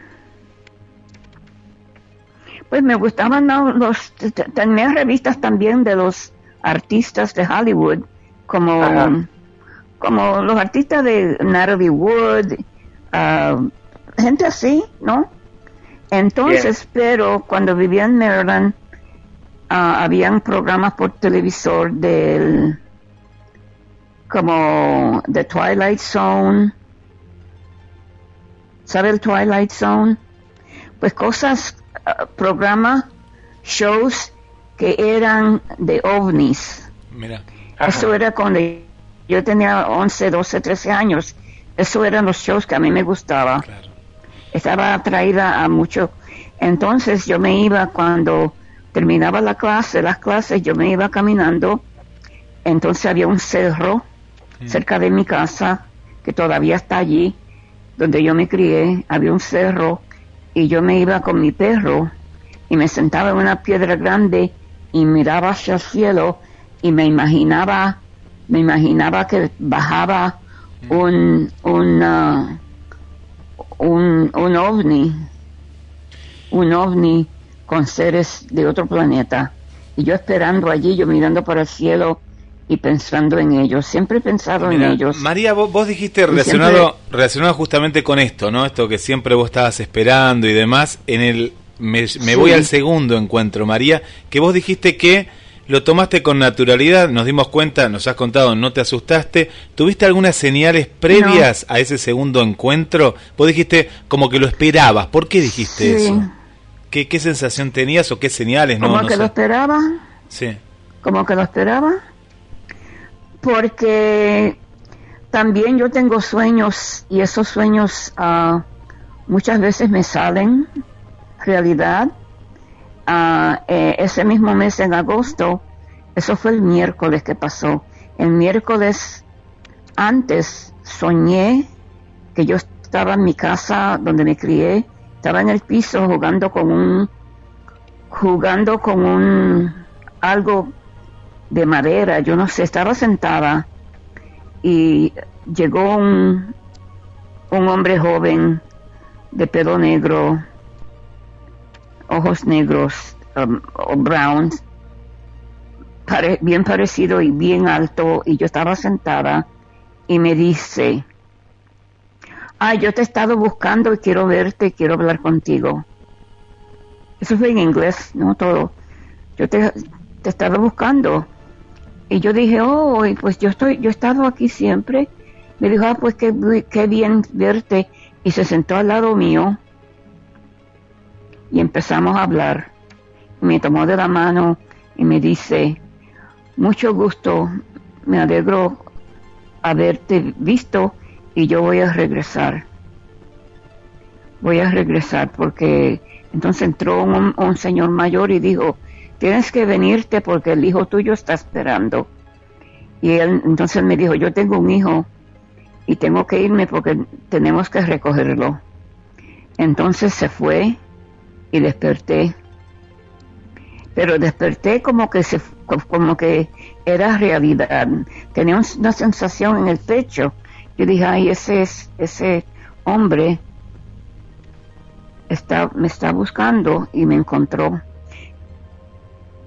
pues me gustaban los, tenía revistas también de los artistas de Hollywood, como, como los artistas de Natalie Wood, uh, gente así, ¿no? Entonces, pero cuando vivía en Maryland, uh, habían programas por televisor del como The Twilight Zone. ¿Sabe el Twilight Zone? Pues cosas, uh, programas, shows que eran de ovnis. Mira. Eso era cuando yo tenía 11, 12, 13 años. Eso eran los shows que a mí me gustaba. Estaba atraída a mucho. Entonces yo me iba cuando terminaba la clase, las clases, yo me iba caminando. Entonces había un cerro cerca de mi casa que todavía está allí, donde yo me crié. Había un cerro y yo me iba con mi perro y me sentaba en una piedra grande y miraba hacia el cielo y me imaginaba, me imaginaba que bajaba un, un, un, un ovni, un ovni con seres de otro planeta. Y yo esperando allí, yo mirando para el cielo y pensando en ellos. Siempre he pensado en ellos. María, vos, dijiste relacionado, relacionado justamente con esto, ¿no? Esto que siempre vos estabas esperando y demás. En el me, voy al segundo encuentro, María, que vos dijiste que lo tomaste con naturalidad, nos dimos cuenta, nos has contado, no te asustaste. ¿Tuviste algunas señales previas a ese segundo encuentro? Vos dijiste como que lo esperabas. ¿Por qué dijiste eso? ¿Qué, ¿Qué, sensación tenías o qué señales? Como que lo esperaba. Sí. Como que lo esperaba. Porque también yo tengo sueños y esos sueños uh, muchas veces me salen realidad. Uh, eh, ese mismo mes en agosto, eso fue el miércoles que pasó. El miércoles antes soñé que yo estaba en mi casa donde me crié estaba en el piso jugando con un jugando con un algo de madera, yo no sé, estaba sentada y llegó un, un hombre joven de pelo negro, ojos negros um, o brown, bien parecido y bien alto, y yo estaba sentada y me dice, ah, yo te he estado buscando y quiero verte, quiero hablar contigo. Eso fue en inglés, no todo. Yo te, estado buscando. Y yo dije, oh, pues yo estoy, yo he estado aquí siempre. Me dijo, ah, pues qué, qué bien verte. Y se sentó al lado mío. Y empezamos a hablar. Me tomó de la mano y me dice, mucho gusto, me alegro haberte visto y yo voy a regresar. Voy a regresar porque entonces entró un, señor mayor y dijo, tienes que venirte porque el hijo tuyo está esperando. Y él entonces me dijo, yo tengo un hijo y tengo que irme porque tenemos que recogerlo. Entonces se fue y desperté. Pero desperté como que se como que era realidad. Tenía una sensación en el pecho yo dije, ay, ese, ese hombre está, me está buscando y me encontró.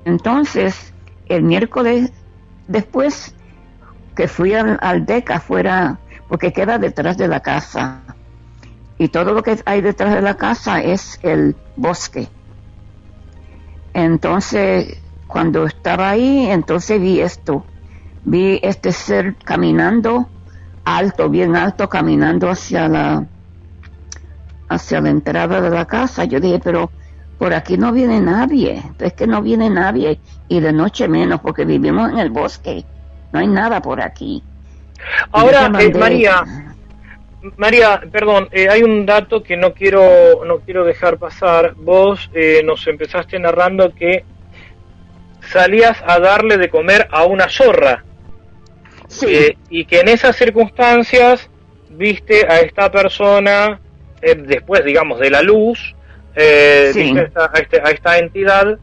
Entonces, el miércoles después que fui al, al DECA fuera, porque queda detrás de la casa, y todo lo que hay detrás de la casa es el bosque. Entonces, cuando estaba ahí, entonces vi esto, vi este ser caminando alto, bien alto, caminando hacia la hacia la entrada de la casa. Yo dije, pero por aquí no viene nadie, es que no viene nadie y de noche menos porque vivimos en el bosque, no hay nada por aquí. Ahora, eh, María, María, perdón, eh, hay un dato que no quiero no quiero dejar pasar. Vos eh, nos empezaste narrando que salías a darle de comer a una zorra. Sí. Eh, y que en esas circunstancias viste a esta persona, eh, después, digamos, de la luz, Sí. viste a esta, a este- a esta entidad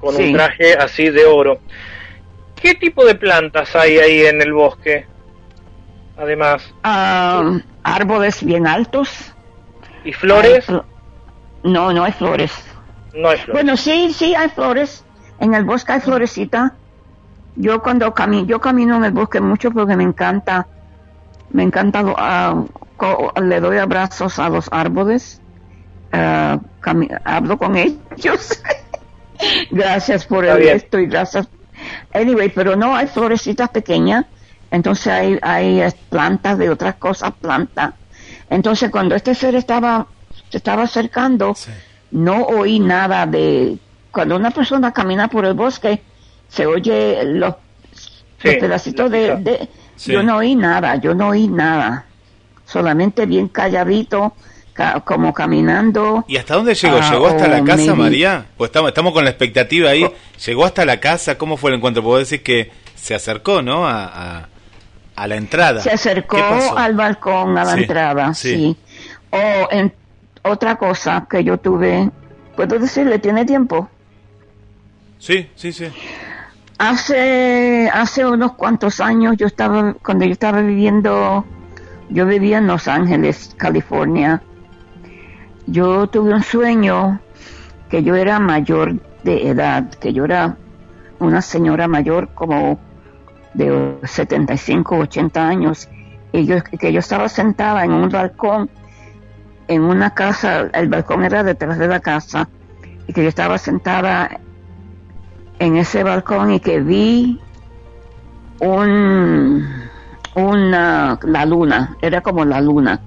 con Sí. un traje así de oro. ¿Qué tipo de plantas hay ahí en el bosque? Además, Ah, árboles bien altos. ¿y flores? No, no hay flores. No hay flores. Bueno, sí, sí hay flores. En el bosque hay florecita. Yo cuando camino, yo camino en el bosque mucho porque me encanta, me encanta, ah, co- le doy abrazos a los árboles, cami- hablo con ellos. <laughs> gracias por el esto y gracias. Anyway, pero no hay florecitas pequeñas, entonces hay, hay plantas de otras cosas, plantas. Entonces cuando este ser estaba, se estaba acercando, no oí nada de cuando una persona camina por el bosque se oye los, Sí, los pedacitos de, la- de- Sí. yo no oí nada yo no oí nada solamente bien calladito ca- como caminando ¿Y hasta dónde llegó? Ah, ¿Llegó hasta la casa, maybe. María? Pues estamos, estamos con la expectativa ahí. ¿Llegó hasta la casa? ¿Cómo fue el encuentro? Puedo decir que se acercó, ¿no? A, a, a la entrada. se acercó al balcón a la Sí, entrada sí. sí, o en otra cosa que yo tuve puedo decirle tiene tiempo Sí, sí, sí. Hace, hace unos cuantos años yo estaba, cuando yo estaba viviendo, yo vivía en Los Ángeles, California. Yo tuve un sueño que yo era mayor de edad, que yo era una señora mayor como de 75, 80 años, y yo, que yo estaba sentada en un balcón, en una casa, el balcón era detrás de la casa, y que yo estaba sentada en ese balcón y que vi un una la luna, era como la luna.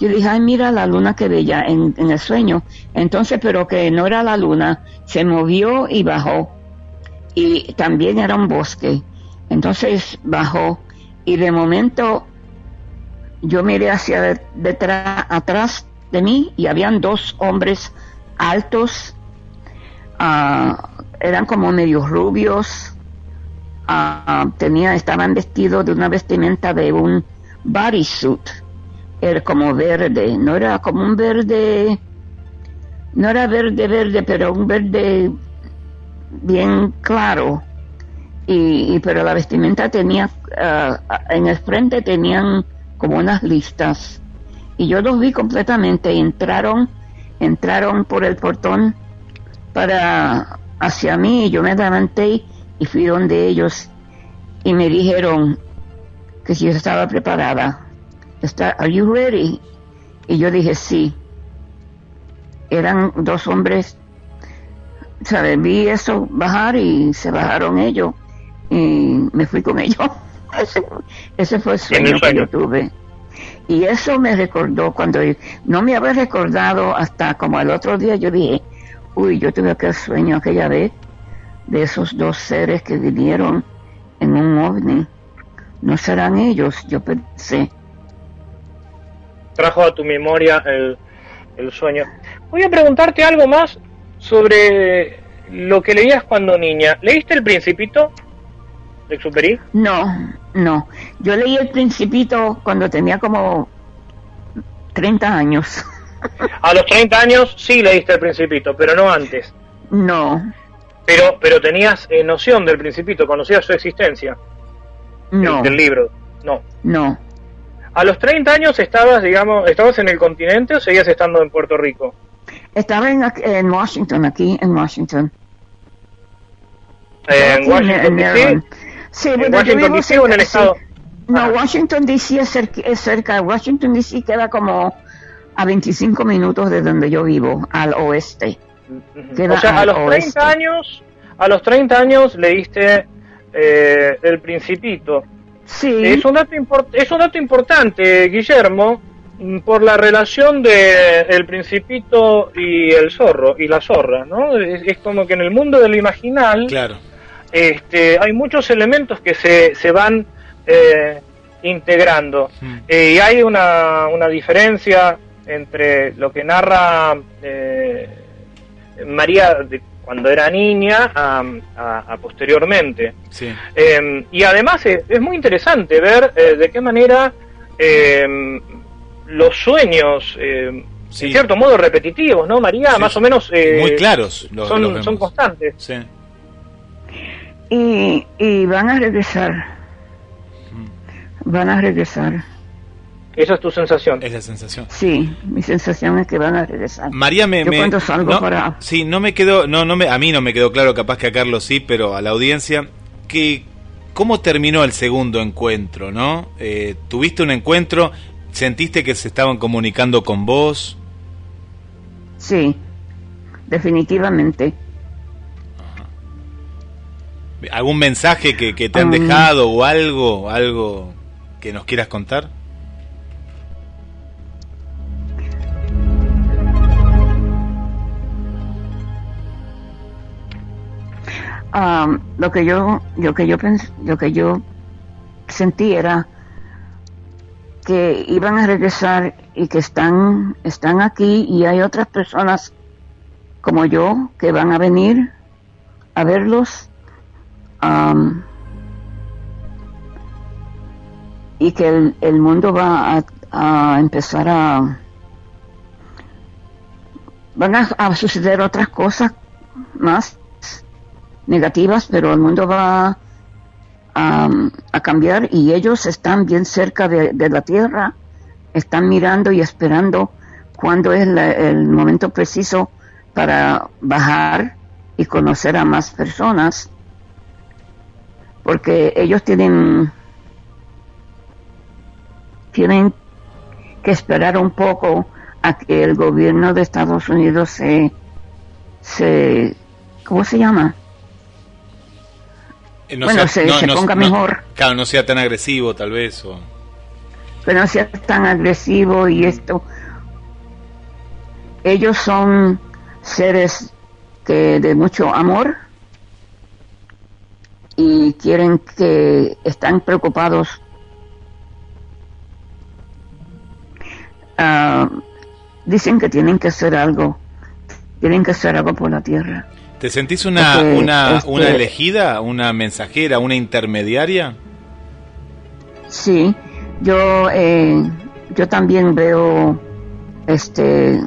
Yo dije, ay, mira la luna que bella en, en el sueño. Entonces, pero que no era la luna, se movió y bajó. Y también era un bosque. Entonces bajó y de momento yo miré hacia de- detrás, atrás de mí y habían dos hombres altos, ah, eran como medios rubios, ah, tenía, estaban vestidos de una vestimenta de un bodysuit, era como verde, no era como un verde, no era verde verde, pero un verde bien claro. Y, y- pero la vestimenta tenía, ah, en el frente tenían como unas listas. Y yo los vi completamente y entraron, entraron por el portón para hacia mí y yo me levanté y fui donde ellos y me dijeron que si yo estaba preparada. Está, ¿Are you ready? Y yo dije sí. Eran dos hombres, ¿sabes? Vi eso bajar y se bajaron ellos y me fui con ellos. <laughs> Ese, ese fue el sueño que yo tuve. Y eso me recordó cuando no me había recordado hasta como el otro día yo dije, uy, yo tuve aquel sueño aquella vez de esos dos seres que vinieron en un ovni. No serán ellos, yo pensé. trajo a tu memoria el, el sueño. Voy a preguntarte algo más sobre lo que leías cuando niña. ¿Leíste El Principito de? No, no. Yo leí El Principito cuando tenía como 30 años. A los 30 años sí leíste El Principito, pero no antes. No, Pero, pero tenías eh, noción del Principito, conocías su existencia, no, del, del libro. No. no. A los 30 años estabas, digamos, estabas en el continente o seguías estando en Puerto Rico? Estaba en, en Washington, aquí en Washington. Eh, en Washington. Sí, ¿En bueno, yo Washington, vivo D.C. o en el cerca- estado? sí. No, Ah. Washington DC es cerca, es cerca. Washington DC queda como a 25 minutos de donde yo vivo, al oeste. Queda O sea, a los 30 oeste. años, a los 30 años leíste eh, El Principito. Sí, Es un dato import- es un dato importante, Guillermo, mm, por la relación de El Principito y el zorro y la zorra, ¿no? Es, es como que en el mundo del imaginal Claro. Este, hay muchos elementos que se, se van eh, integrando. Mm. Eh, y hay una, una diferencia entre lo que narra eh, María de cuando era niña a, a- a posteriormente. Sí. Eh, y además es, es muy interesante ver eh, de qué manera eh, los sueños, Sí. en cierto modo repetitivos, ¿no, María? Sí, Más o menos eh, Muy claros los, son, los son constantes. Sí. Y, y van a regresar. Van a regresar. Esa es tu sensación. Es la sensación. Sí, mi sensación es que van a regresar. María me, Yo me- cuando salgo no, para... sí no me quedó no no me a mí no me quedó claro capaz que a Carlos sí pero a la audiencia que cómo terminó el segundo encuentro no Eh, tuviste un encuentro sentiste que se estaban comunicando con vos Sí, definitivamente. Algún mensaje que, que te han Mm. dejado o algo algo que nos quieras contar Ah, lo que yo, lo que yo pens- lo que yo sentí era que iban a regresar y que están, están aquí y hay otras personas como yo que van a venir a verlos am, y que el, mundo va a, empezar a van a, a suceder otras cosas más negativas, pero el mundo va a, a cambiar y ellos están bien cerca de, de la tierra, están mirando y esperando cuándo es la- el momento preciso para bajar y conocer a más personas, porque ellos tienen tienen que esperar un poco a que el gobierno de Estados Unidos se se ¿cómo se llama? Eh, no Bueno, se- se ponga mejor. claro no sea tan agresivo tal vez o que no sea tan agresivo y esto. Ellos son seres que de mucho amor y quieren que están preocupados. Ah, dicen que tienen que hacer algo, tienen que hacer algo por la tierra. te sentís una Porque, una este- una elegida una mensajera una intermediaria Sí, yo eh, yo también veo este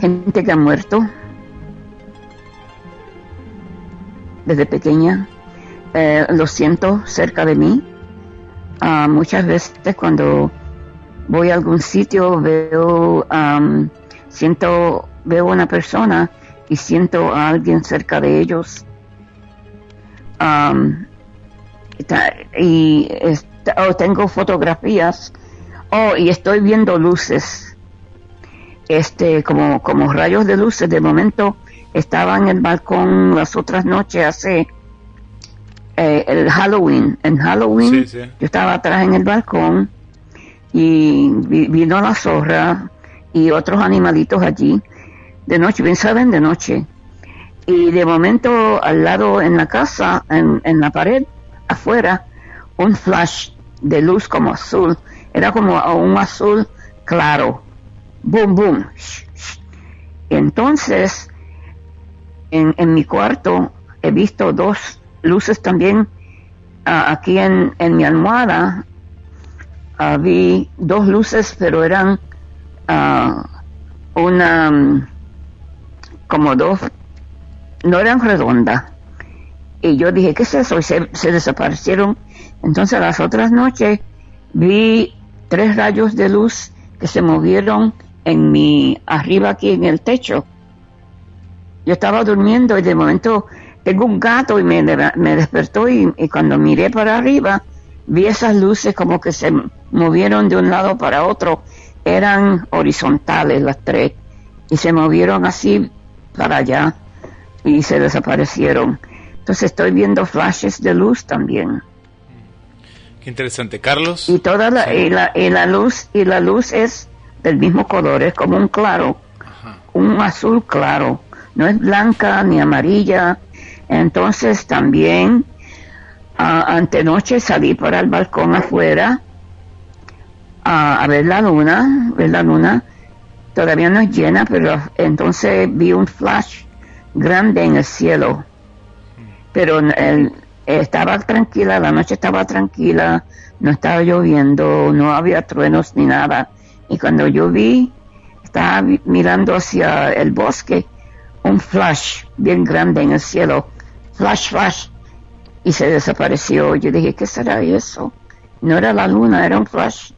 gente que ha muerto desde pequeña. Eh, lo siento cerca de mí. Ah, muchas veces cuando voy a algún sitio veo am, siento veo una persona y siento a alguien cerca de ellos. Ta- y oh, tengo fotografías oh y estoy viendo luces este como como rayos de luces de momento estaba en el balcón las otras noches hace eh, el Halloween. En Halloween Sí, sí. yo estaba atrás en el balcón y vi- vino la zorra y otros animalitos allí de noche bien saben de noche. Y de momento al lado en la casa, en, en la pared, afuera, un flash de luz como azul, era como un azul claro, boom, boom. Entonces, en, mi cuarto he visto dos luces también ah, aquí en, en mi almohada. ah, vi dos luces, pero eran ah, una, mm, como dos no eran redondas. Y yo dije, ¿qué es eso? Y se desaparecieron. Entonces las otras noches vi tres rayos de luz que se movieron en mi, arriba aquí en el techo. Yo estaba durmiendo y de momento tengo un gato y me, me despertó y, y cuando miré para arriba vi esas luces como que se movieron de un lado para otro. Eran horizontales las tres y se movieron así para allá y se desaparecieron. Entonces estoy viendo flashes de luz también. qué interesante Carlos Y toda la, Sí. y la, y la luz, y la luz es del mismo color, es como un claro, Ajá. un azul claro, no es blanca ni amarilla. Entonces también ah, antenoche salí para el balcón afuera a, ver la luna, ver la luna. Todavía no es llena, pero entonces vi un flash grande en el cielo. Pero estaba tranquila, la noche estaba tranquila, no estaba lloviendo, no había truenos ni nada. Y cuando yo vi, estaba mirando hacia el bosque, un flash bien grande en el cielo, flash, flash, y se desapareció. Yo dije, ¿qué será eso? No era la luna, era un flash.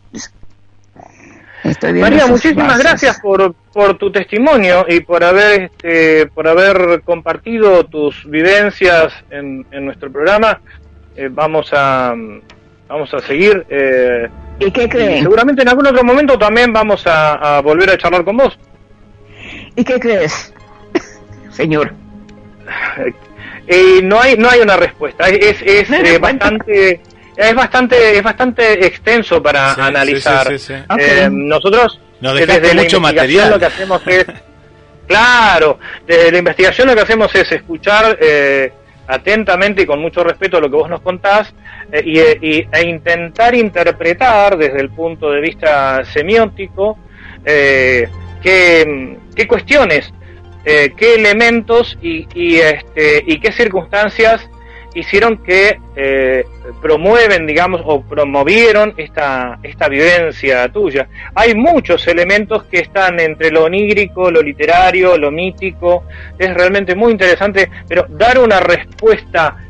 Estoy viendo María, muchísimas flashes. gracias por, por tu testimonio y por haber este, por haber compartido tus vivencias en, en nuestro programa. Eh, vamos a vamos a seguir. eh, ¿Y qué y creen? seguramente en algún otro momento también vamos a, a volver a charlar con vos. ¿Y qué crees, señor? Eh, no hay no hay una respuesta. Es es, eh, bastante es bastante es bastante extenso para Sí, analizar. sí, sí, sí, sí. Ok. Eh, nosotros Nos desde la mucho investigación material. Lo que hacemos es <laughs> claro, desde la investigación lo que hacemos es escuchar eh, atentamente y con mucho respeto lo que vos nos contás eh, y, y- e intentar interpretar desde el punto de vista semiótico eh, qué, qué cuestiones, eh, qué elementos y, y, este, y qué circunstancias hicieron que eh, promueven, digamos, o promovieron esta, esta vivencia tuya. Hay muchos elementos que están entre lo onírico, lo literario, lo mítico. Es realmente muy interesante, pero dar una respuesta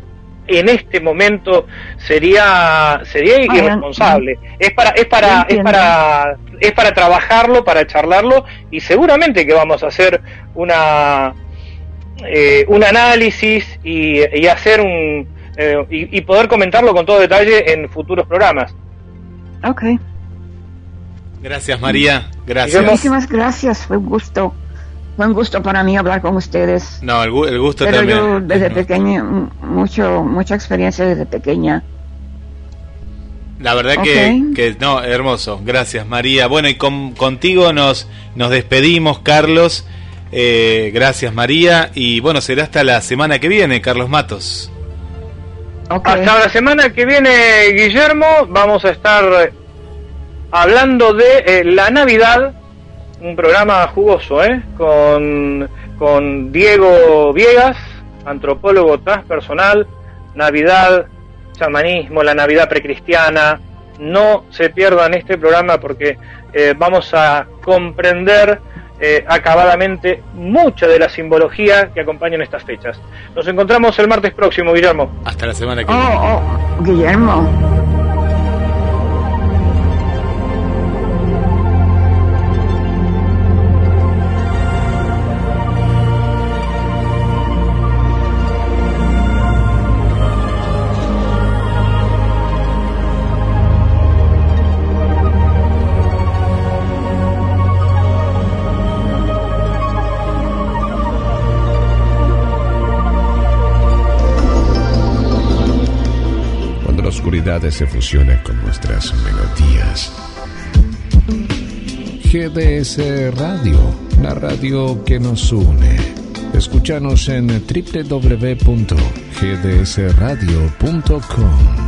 en este momento sería sería irresponsable. Es para es para es para es para trabajarlo, para charlarlo y seguramente que vamos a hacer una eh, un análisis y, y hacer un eh, y, y poder comentarlo con todo detalle en futuros programas. Ok. Gracias, María. Gracias. Muchísimas gracias, fue un gusto. Fue un gusto para mí hablar con ustedes. No, el, el gusto Pero también. yo desde <laughs> pequeña, mucho, mucha experiencia desde pequeña. La verdad que, que no, hermoso. Gracias, María. Bueno, y con- contigo nos, nos despedimos, Carlos. Eh, gracias, María. Y bueno, será hasta la semana que viene, Carlos Matos. Hasta la semana que viene, Guillermo, vamos a estar hablando de eh, la Navidad, un programa jugoso, ¿eh? Con, con Diego Viegas, antropólogo transpersonal, Navidad, chamanismo, la Navidad precristiana. No se pierdan este programa porque eh, vamos a comprender eh, acabadamente mucha de la simbología que acompañan estas fechas. Nos encontramos el martes próximo, Guillermo. Hasta la semana que viene. Oh, oh, Guillermo. Se fusiona con nuestras melodías. GDS Radio, la radio que nos une. Escúchanos en www.gdsradio.com.